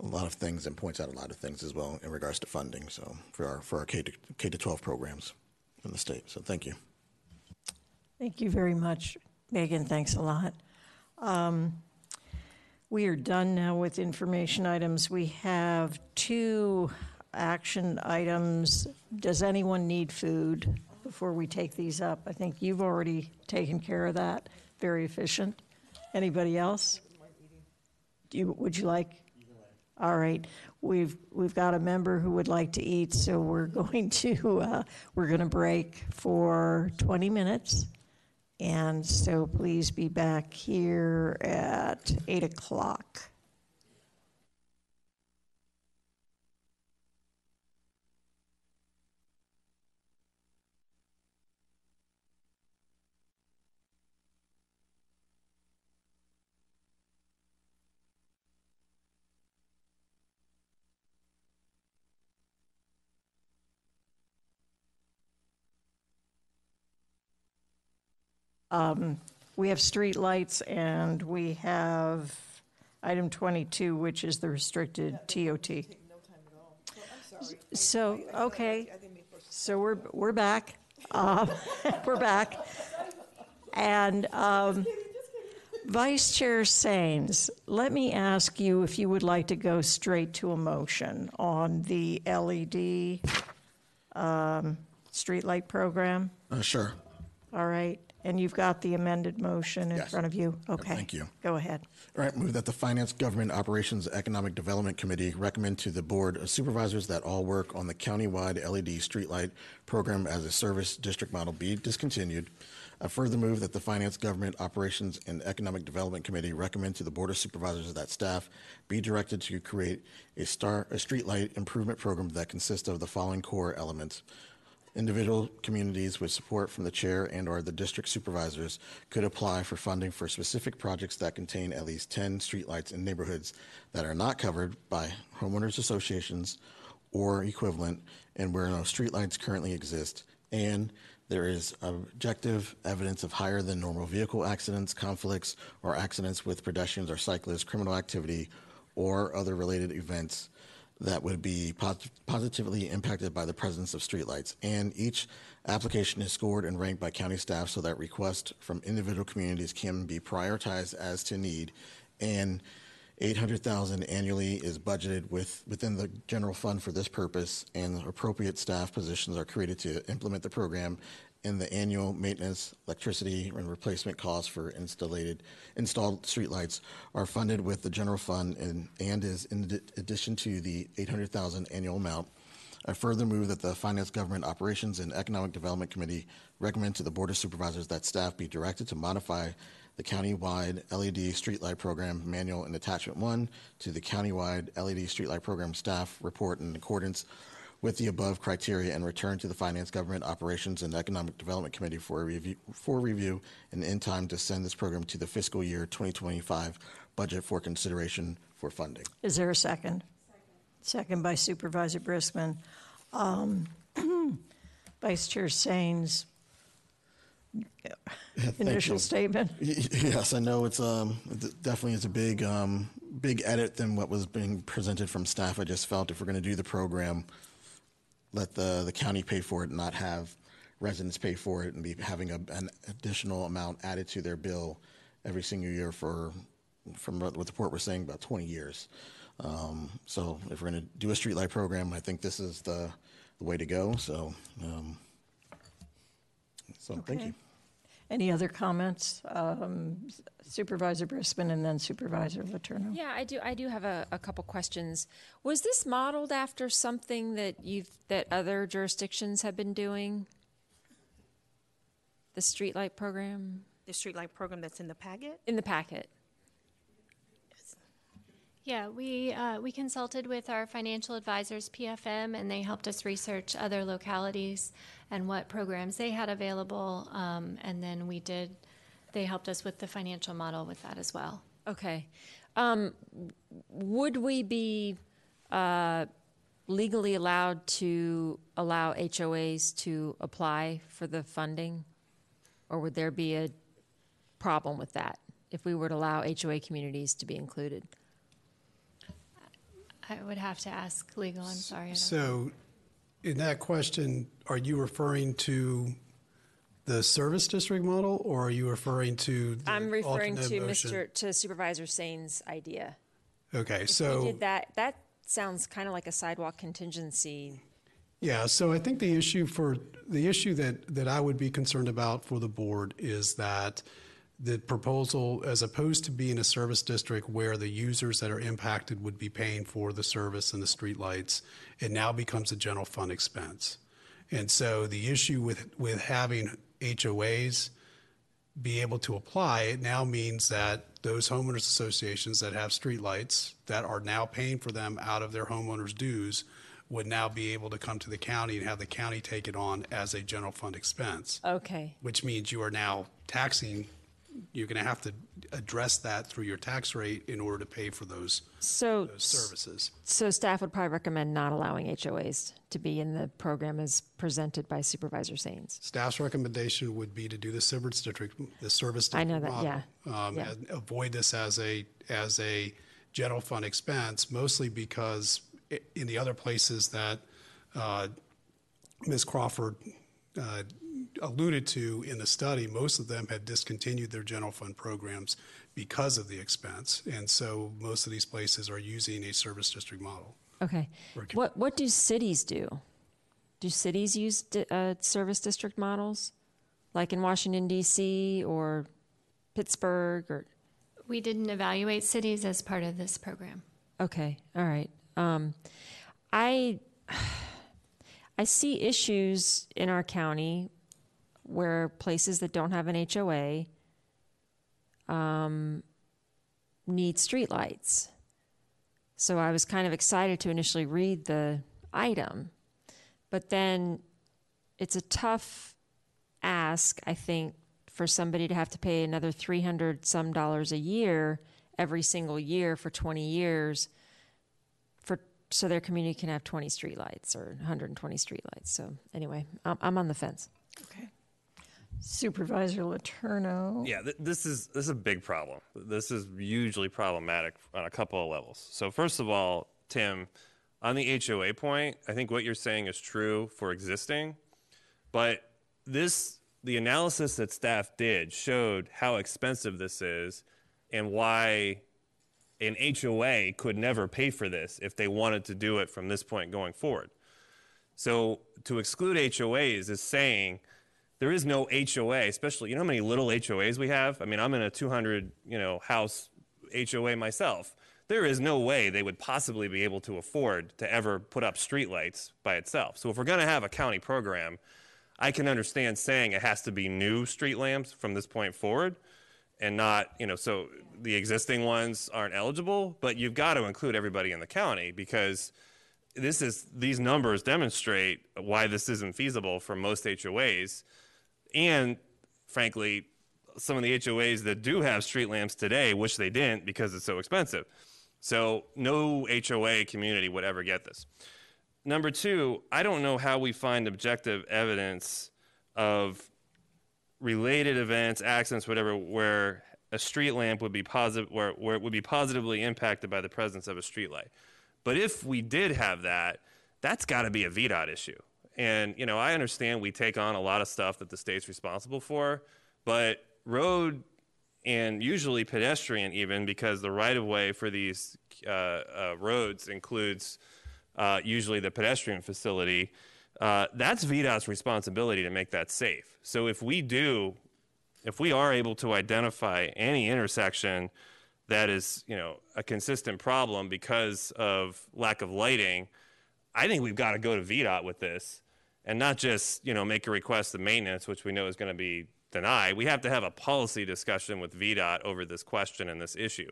a lot of things and points out a lot of things as well in regards to funding. So for our for our K to K to 12 programs in the state. So thank you. Thank you very much, Megan. Thanks a lot. Um, We are done now with information items. We have two action items. Does anyone need food before we take these up? I think you've already taken care of that. Very efficient. Anybody else? Do you, would you like? All right, we've, we've got a member who would like to eat, so we're going to, uh, we're going to break for 20 minutes. And so please be back here at 8 o'clock. Um, We have street lights and we have item 22, which is the restricted TOT. So, okay, so we're, we're back. Uh, We're back. And um, Vice Chair Saines, let me ask you if you would like to go straight to a motion on the LED um, streetlight program? Uh, sure. All right, and you've got the amended motion in Yes. front of you? Okay. thank you. Go ahead. All right, move that the Finance, Government Operations, Economic Development Committee recommend to the Board of Supervisors that all work on the countywide LED streetlight program as a service district model be discontinued. I further move that the Finance, Government Operations, and Economic Development Committee recommend to the Board of Supervisors that staff be directed to create a star, a streetlight improvement program that consists of the following core elements. Individual communities with support from the chair and/or the district supervisors could apply for funding for specific projects that contain at least 10 streetlights in neighborhoods that are not covered by homeowners associations or equivalent and where no streetlights currently exist. And there is objective evidence of higher than normal vehicle accidents, conflicts, or accidents with pedestrians or cyclists, criminal activity, or other related events that would be posit- positively impacted by the presence of streetlights. And each application is scored and ranked by county staff so that requests from individual communities can be prioritized as to need. And 800,000 annually is budgeted with, within the general fund for this purpose, and appropriate staff positions are created to implement the program. And the annual maintenance, electricity, and replacement costs for installed, installed streetlights are funded with the general fund and, and is in addition to the 800,000 annual amount. I further move that the Finance, Government Operations, and Economic Development Committee recommend to the Board of Supervisors that staff be directed to modify the countywide LED streetlight program manual in attachment one to the countywide LED streetlight program staff report in accordance with the above criteria and return to the Finance, Government Operations, and Economic Development Committee for review, for review and in time to send this program to the fiscal year 2025 budget for consideration for funding. Is there a second? Second by Supervisor Briskman. Um, Vice Chair Saines, initial statement? Yes, I know it's um, definitely is a big, um, big edit than what was being presented from staff. I just felt if we're going to do the program, let the, the county pay for it, and not have residents pay for it and be having a, an additional amount added to their bill every single year for, from what the report we're saying, about 20 years. Um, so if we're going to do a streetlight program, I think this is the, the way to go. So um, So, thank Okay. you. Any other comments? Um, Supervisor Briskman and then Supervisor Letourneau. Yeah, I do. I do have a, a couple questions. Was this modeled after something that you've that other jurisdictions have been doing? The streetlight program The streetlight program that's in the packet? in the packet. Yeah, we, uh, we consulted with our financial advisors, PFM, and they helped us research other localities and what programs they had available. Um, and then we did, they helped us with the financial model with that as well. Okay. Um, would we be uh, legally allowed to allow HOAs to apply for the funding? Or would there be a problem with that if we were to allow HOA communities to be included? I would have to ask legal, I'm sorry. So in that question, are you referring to the service district model or are you referring to? the I'm referring to motion? Mr. to Supervisor Saines' idea. Okay, If so. did that, that sounds kind of like a sidewalk contingency. Yeah, so I think the issue for, the issue that, that I would be concerned about for the board is that the proposal, as opposed to being a service district where the users that are impacted would be paying for the service and the streetlights, it now becomes a general fund expense. And so the issue with, with having HOAs be able to apply, it now means that those homeowners associations that have streetlights that are now paying for them out of their homeowners' dues would now be able to come to the county and have the county take it on as a general fund expense, Okay. which means you are now taxing, you're going to have to address that through your tax rate in order to pay for those, So, those services. so staff would probably recommend not allowing HOAs to be in the program as presented by Supervisor Saines. Staff's recommendation would be to do the service district, the service I know that, model. Um, yeah. and Avoid this as a, as a general fund expense, mostly because i- in the other places that uh, Ms. Crawford uh, alluded to in the study, most of them had discontinued their general fund programs because of the expense. And so most of these places are using a service district model. Okay. What, what do cities do? Do cities use di- uh, service district models? Like in Washington DC or Pittsburgh or, We didn't evaluate cities as part of this program. okay, all right. Um, I, I see issues in our county where places that don't have an HOA um, need streetlights. So I was kind of excited to initially read the item, but then it's a tough ask, I think, for somebody to have to pay another 300 some dollars a year every single year for 20 years for so their community can have 20 streetlights or 120 streetlights. So anyway, I'm, I'm on the fence. Okay. Supervisor Letourneau. Yeah, th- this is this is a big problem. This is hugely problematic on a couple of levels. So first of all, Tim, on the HOA point, I think what you're saying is true for existing, but this the analysis that staff did showed how expensive this is and why an HOA could never pay for this if they wanted to do it from this point going forward. So to exclude HOAs is saying there is no HOA, especially you know how many little HOAs we have. I mean, I'm in a 200 you know house HOA myself. There is no way they would possibly be able to afford to ever put up streetlights by itself. So if we're going to have a county program, I can understand saying it has to be new street lamps from this point forward and not, you know, so the existing ones aren't eligible, but you've got to include everybody in the county because this is these numbers demonstrate why this isn't feasible for most HOAs and frankly some of the HOAs that do have street lamps today wish they didn't because it's so expensive. So no HOA community would ever get this. Number two, I don't know how we find objective evidence of related events, accidents, whatever, where a street lamp would be positive, where, where it would be positively impacted by the presence of a street light. But if we did have that, that's got to be a VDOT issue. And you know, I understand we take on a lot of stuff that the state's responsible for, but road and usually pedestrian even because the right of way for these uh, uh, roads includes uh, usually the pedestrian facility. uh, that's VDOT's responsibility to make that safe. So if we do, if we are able to identify any intersection that is, you know, a consistent problem because of lack of lighting, I think we've got to go to VDOT with this and not just, you know, make a request of maintenance, which we know is going to be denied. We have to have a policy discussion with VDOT over this question and this issue.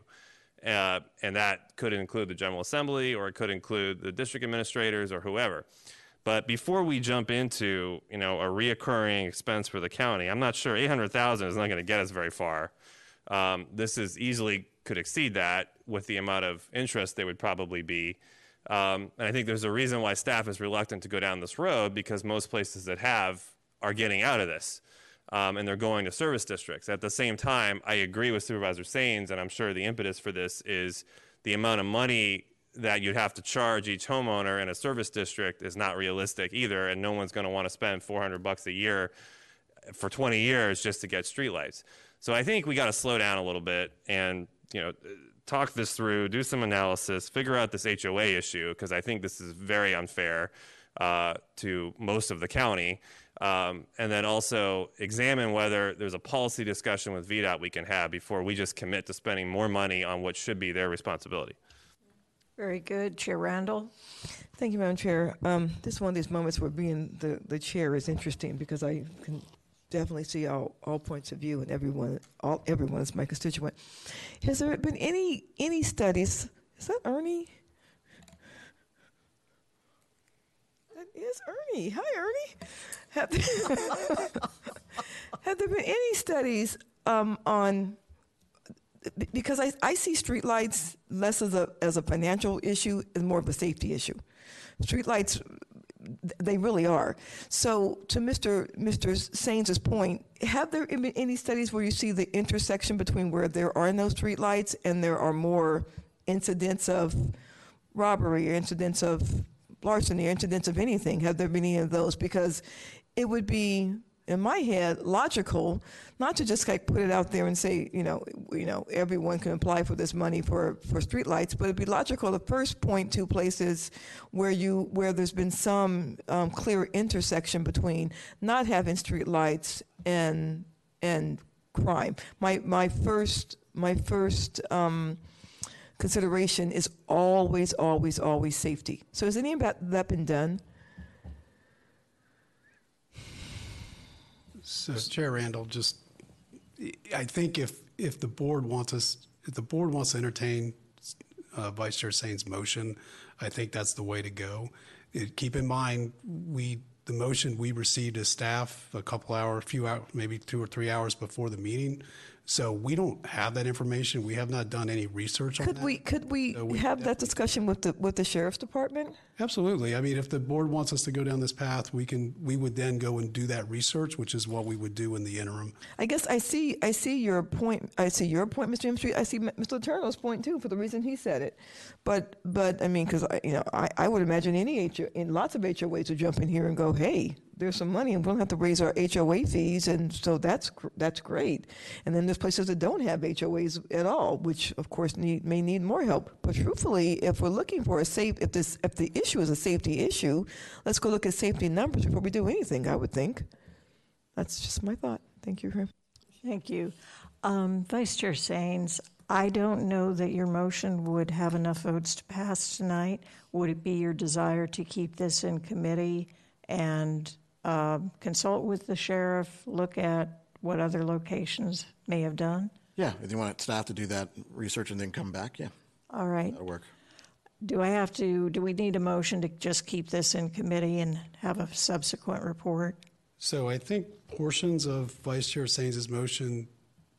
Uh, and that could include the General Assembly or it could include the district administrators or whoever. But before we jump into, you know, a reoccurring expense for the county, I'm not sure 800,000 is not going to get us very far. Um, this is easily could exceed that with the amount of interest there would probably be. Um, and I think there's a reason why staff is reluctant to go down this road because most places that have are getting out of this. Um, and they're going to service districts. At the same time, I agree with Supervisor Saines, and I'm sure the impetus for this is the amount of money that you'd have to charge each homeowner in a service district is not realistic either, and no one's going to want to spend 400 bucks a year for 20 years just to get streetlights. So I think we got to slow down a little bit and you know talk this through, do some analysis, figure out this HOA issue because I think this is very unfair uh, to most of the county. Um, and then also examine whether there's a policy discussion with VDOT we can have before we just commit to spending more money on what should be their responsibility. Very good. Chair Randall? Thank you, Madam Chair. Um, this is one of these moments where being the, the chair is interesting because I can definitely see all, all points of view and everyone all everyone is my constituent. Has there been any any studies? Is that Ernie? That is Ernie. Hi, Ernie. Have there, have there been any studies um, on? Because I, I see streetlights less as a as a financial issue and more of a safety issue. Streetlights they really are. So, to Mr. Mr. Point, have there been any studies where you see the intersection between where there are no streetlights and there are more incidents of robbery or incidents of larceny or incidents of anything? Have there been any of those? Because it would be, in my head, logical not to just like put it out there and say, you know, you know, everyone can apply for this money for for streetlights, but it'd be logical to first point to places where you where there's been some um, clear intersection between not having streetlights and and crime. My my first my first um, consideration is always always always safety. So has any of that, that been done? So Chair Randall, just, I think if, if the board wants us, if the board wants to entertain uh, Vice Chair Saines' motion, I think that's the way to go. It- Keep in mind, we, the motion we received as staff a couple hour, a few hours, maybe two or three hours before the meeting. So we don't have that information. We have not done any research on that. we could we So we have that discussion with the with the sheriff's department? Absolutely. I mean, if the board wants us to go down this path, we can, we would then go and do that research, which is what we would do in the interim. I guess I see I see your point. I see your point, Mr. Hemstreet. I see Mr. Letourneau's point too, for the reason he said it. But but I mean, because you know, I, I would imagine any HO, in lots of HOAs would jump in here and go, hey, there's some money, and we don't have to raise our HOA fees, and so that's that's great. And then there's places that don't have HOAs at all, which of course need may need more help. But truthfully, if we're looking for a safe, if this if the issue is a safety issue, let's go look at safety numbers before we do anything. I would think. That's just my thought. Thank you. Grim. Thank you. Um, Vice Chair Saines, I don't know that your motion would have enough votes to pass tonight. Would it be your desire to keep this in committee and um, consult with the sheriff, look at what other locations may have done? Yeah, if you want staff to do that research and then come back, yeah, All right. that'll work. Do I have to, do we need a motion to just keep this in committee and have a subsequent report? So I think portions of Vice Chair Saines' motion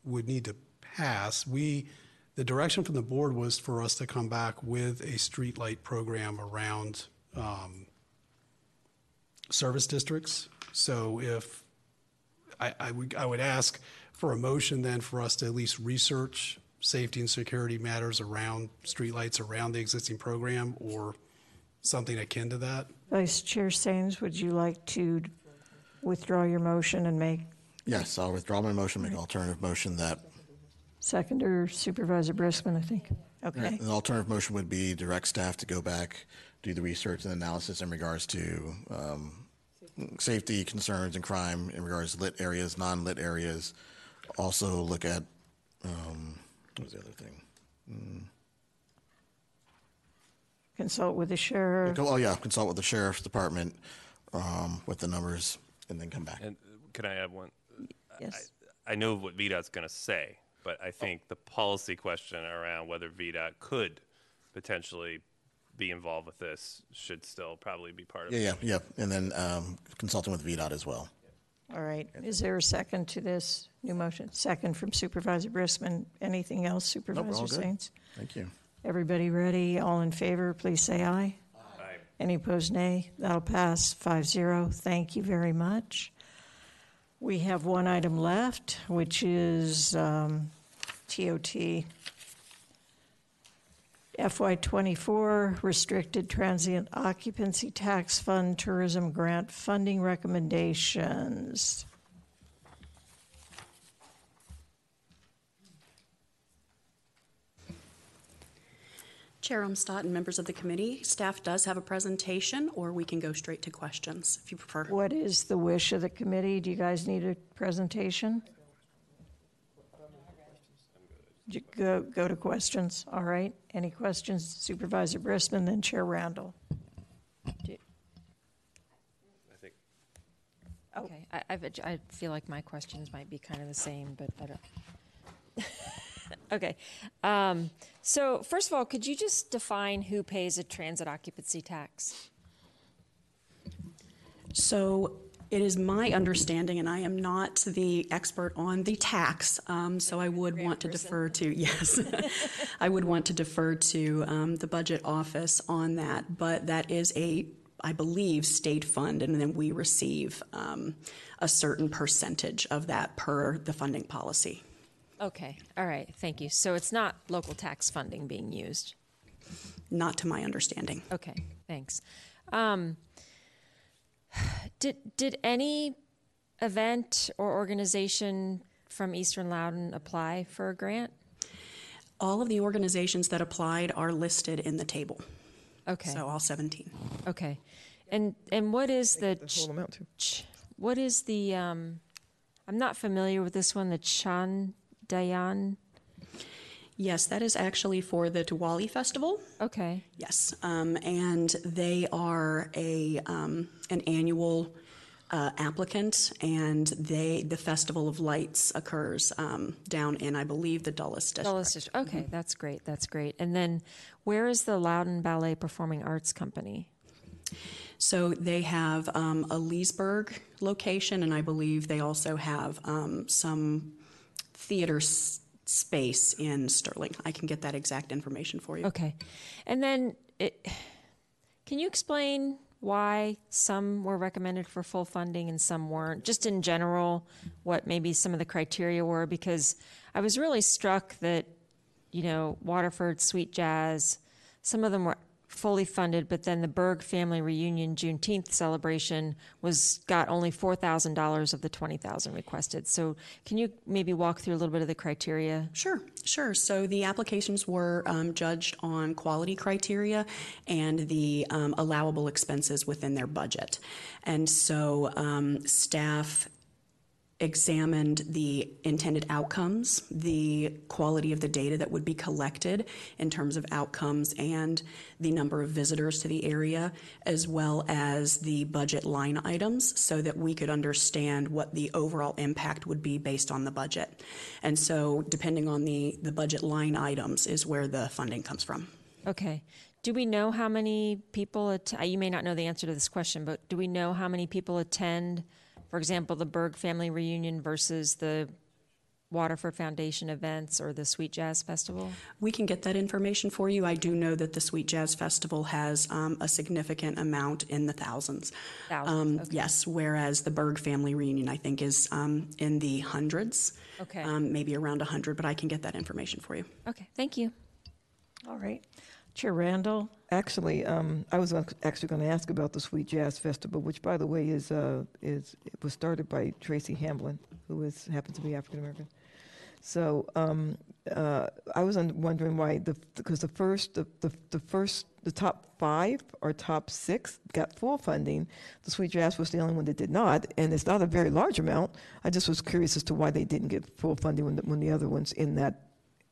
would need to pass. We, the direction from the board was for us to come back with a streetlight program around um, service districts. So if, I, I would, I would ask for a motion then for us to at least research safety and security matters around streetlights around the existing program or something akin to that. Vice Chair Saines, would you like to withdraw your motion and make Yes, I'll withdraw my motion, make an alternative motion that, Second seconder Supervisor Briskman, I think? Okay. an alternative motion would be direct staff to go back, do the research and analysis in regards to um, safety concerns and crime in regards to lit areas, non-lit areas. Also look at, um, what was the other thing? Mm. Consult with the sheriff. Oh, yeah, consult with the sheriff's department um, with the numbers and then come back. And can I add one? Yes. I, I know what VDOT's going to say, but I think the policy question around whether VDOT could potentially be involved with this should still probably be part of Yeah, it. yeah, yeah. And then um, consulting with VDOT as well. All right. Is there a second to this new motion? Second from Supervisor Briskman. Anything else, Nope, we're all Supervisor good. Saines? Thank you. Everybody ready? All in favor, please say aye. Aye. Any opposed, nay? That'll pass 5-0. Thank you very much. We have one item left, which is um, TOT FY24 Restricted Transient Occupancy Tax Fund Tourism Grant Funding Recommendations. Chair Umstattd and members of the committee, staff does have a presentation, or we can go straight to questions if you prefer. What is the wish of the committee? Do you guys need a presentation? J- Go, go to questions, all right? Any questions, Supervisor Briskman, then Chair Randall? I think Okay, I, I've, I feel like my questions might be kind of the same, but I don't. okay, um, so first of all, could you just define who pays a transient occupancy tax? So it is my understanding, and I am not the expert on the tax, um, so I would want to defer to, yes, I would want to defer to um, the budget office on that, but that is a, I believe, state fund, and then we receive um, a certain percentage of that per the funding policy. Okay, all right, thank you. So it's not local tax funding being used? Not to my understanding. Okay, thanks. Um, did did any event or organization from Eastern Loudoun apply for a grant? All of the organizations that applied are listed in the table. Okay. So all 17. Okay, and and what is the The whole amount too. ch- what is the um, I'm not familiar with this one. The Chan Dayan. Yes, that is actually for the Diwali festival. Okay. Yes, um, and they are a um, an annual uh, applicant, and they the Festival of Lights occurs um, down in, I believe, the Dulles District. Dulles District. Okay, that's great. That's great. And then, where is the Loudoun Ballet Performing Arts Company? So they have um, a Leesburg location, and I believe they also have um, some theater s- space in Sterling. I can get that exact information for you. Okay, and then it. Can you explain why some were recommended for full funding and some weren't? Just in general, what maybe some of the criteria were? Because I was really struck that, you know, Waterford, Sweet Jazz, some of them were fully funded, but then the Berg Family Reunion Juneteenth celebration was got only four thousand dollars of the twenty thousand requested. So can you maybe walk through a little bit of the criteria? Sure, sure. So the applications were um, judged on quality criteria and the um, allowable expenses within their budget. And so um, staff examined the intended outcomes, the quality of the data that would be collected in terms of outcomes and the number of visitors to the area, as well as the budget line items, so that we could understand what the overall impact would be based on the budget. And so, depending on the, the budget line items, is where the funding comes from. Okay. Do we know how many people, att- you may not know the answer to this question, but do we know how many people attend, for example, the Berg Family Reunion versus the Waterford Foundation events or the Sweet Jazz Festival? We can get that information for you. I do know that the Sweet Jazz Festival has um, a significant amount in the thousands. Thousands, Um, Yes, whereas the Berg Family Reunion, I think, is um, in the hundreds. Okay. Um, maybe around 100, but I can get that information for you. Okay, thank you. All right. Chair Randall? Actually, um, I was actually going to ask about the Sweet Jazz Festival, which, by the way, is uh, is was started by Tracy Hamblin, who is happens to be African American. So um, uh, I was wondering why the because the first the, the, the first the top five or top six got full funding. The Sweet Jazz was the only one that did not, and it's not a very large amount. I just was curious as to why they didn't get full funding when the, when the other ones in that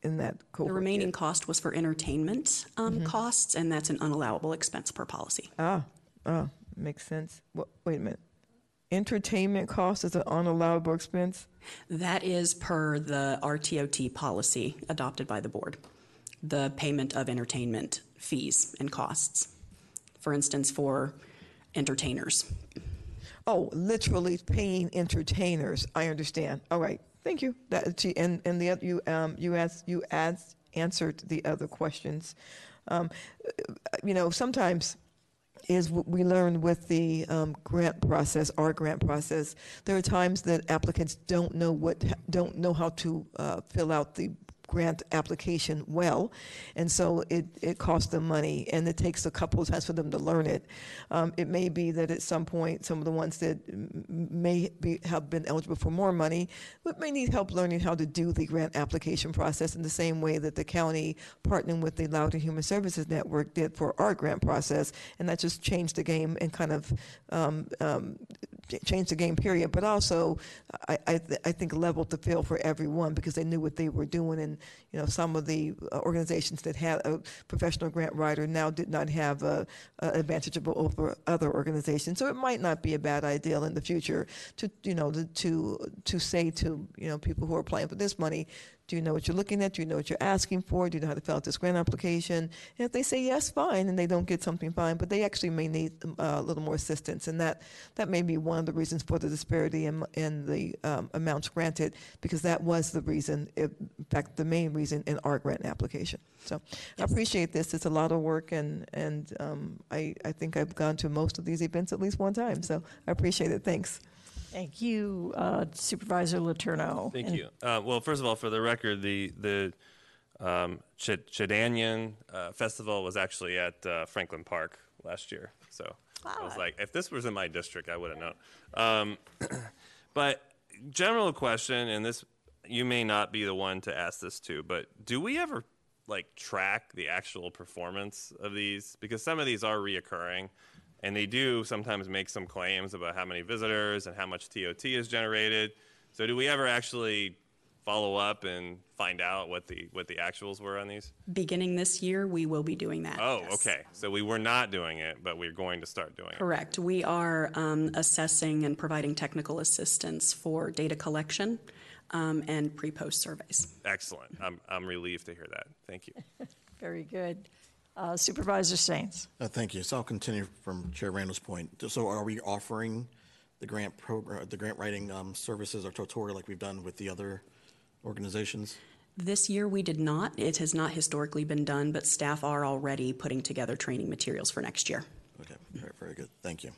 in that cohort. The remaining cost was for entertainment um, costs, and that's an unallowable expense per policy. Ah, ah, makes sense. What, wait a minute. Entertainment cost is an unallowable expense? That is per the RTOT policy adopted by the board. The payment of entertainment fees and costs. For instance, for entertainers. Oh, literally paying entertainers. I understand. All right. Thank you. That and and the you um you asked you asked answered the other questions. Um, you know, sometimes is what we learn with the um, grant process, our grant process. There are times that applicants don't know what, don't know how to uh, fill out the grant application well, and so it, it costs them money, and it takes a couple of times for them to learn it. Um, it may be that at some point, some of the ones that may be, have been eligible for more money, but may need help learning how to do the grant application process in the same way that the county, partnering with the Loudoun Human Services Network, did for our grant process, and that just changed the game and kind of um, um, changed the game period, but also I, I, th- I think leveled the field for everyone because they knew what they were doing. And, you know, some of the uh, organizations that had a professional grant writer now did not have a, a advantage over other organizations. So it might not be a bad idea in the future to, you know, to, to, to say to, you know, people who are applying for this money, do you know what you're looking at? Do you know what you're asking for? Do you know how to fill out this grant application? And if they say yes, fine, and they don't get something, fine. But they actually may need um, uh, a little more assistance, and that that may be one of the reasons for the disparity in, in the um, amounts granted, because that was the reason, in fact, the main reason in our grant application. So I appreciate this. It's a lot of work, and and um, I I think I've gone to most of these events at least one time. So I appreciate it. Thanks. Thank you, uh, Supervisor Letourneau. Thank And- you. Uh, well, first of all, for the record, the the um, Ch- uh, festival was actually at uh, Franklin Park last year. So I was like, if this was in my district, I would have known. Um, but general question, and this you may not be the one to ask this to, but do we ever like track the actual performance of these? Because some of these are reoccurring. And they do sometimes make some claims about how many visitors and how much TOT is generated. So do we ever actually follow up and find out what the what the actuals were on these? Beginning this year, we will be doing that. Oh, okay. So we were not doing it, but we're going to start doing it. Correct. We are um, assessing and providing technical assistance for data collection um, and pre-post surveys. Excellent. I'm I'm relieved to hear that. Thank you. Very good. Uh, Supervisor Saines. Uh, Thank you. So I'll continue from Chair Randall's point. So are we offering the grant program, the grant writing um, services or tutorial like we've done with the other organizations? This year, we did not. It has not historically been done, but staff are already putting together training materials for next year. Okay, very, very good. Thank you.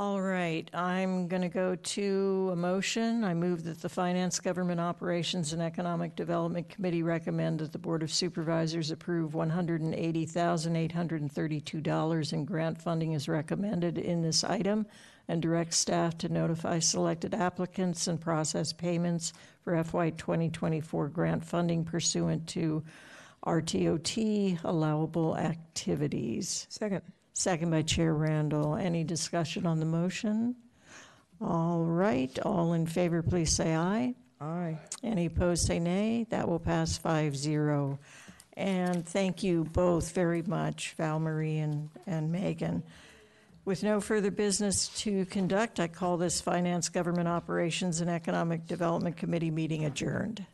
All right, I'm going to go to a motion. I move that the Finance, Government Operations, and Economic Development Committee recommend that the Board of Supervisors approve $180,832 in grant funding as recommended in this item, and direct staff to notify selected applicants and process payments for FY 2024 grant funding pursuant to RTOT allowable activities. Second. Second by Chair Randall. Any discussion on the motion? All right, all in favor, please say aye. Aye. Any opposed, say nay. That will pass 5-0. And thank you both very much, Val Marie and, and Megan. With no further business to conduct, I call this Finance, Government Operations, and Economic Development Committee meeting adjourned.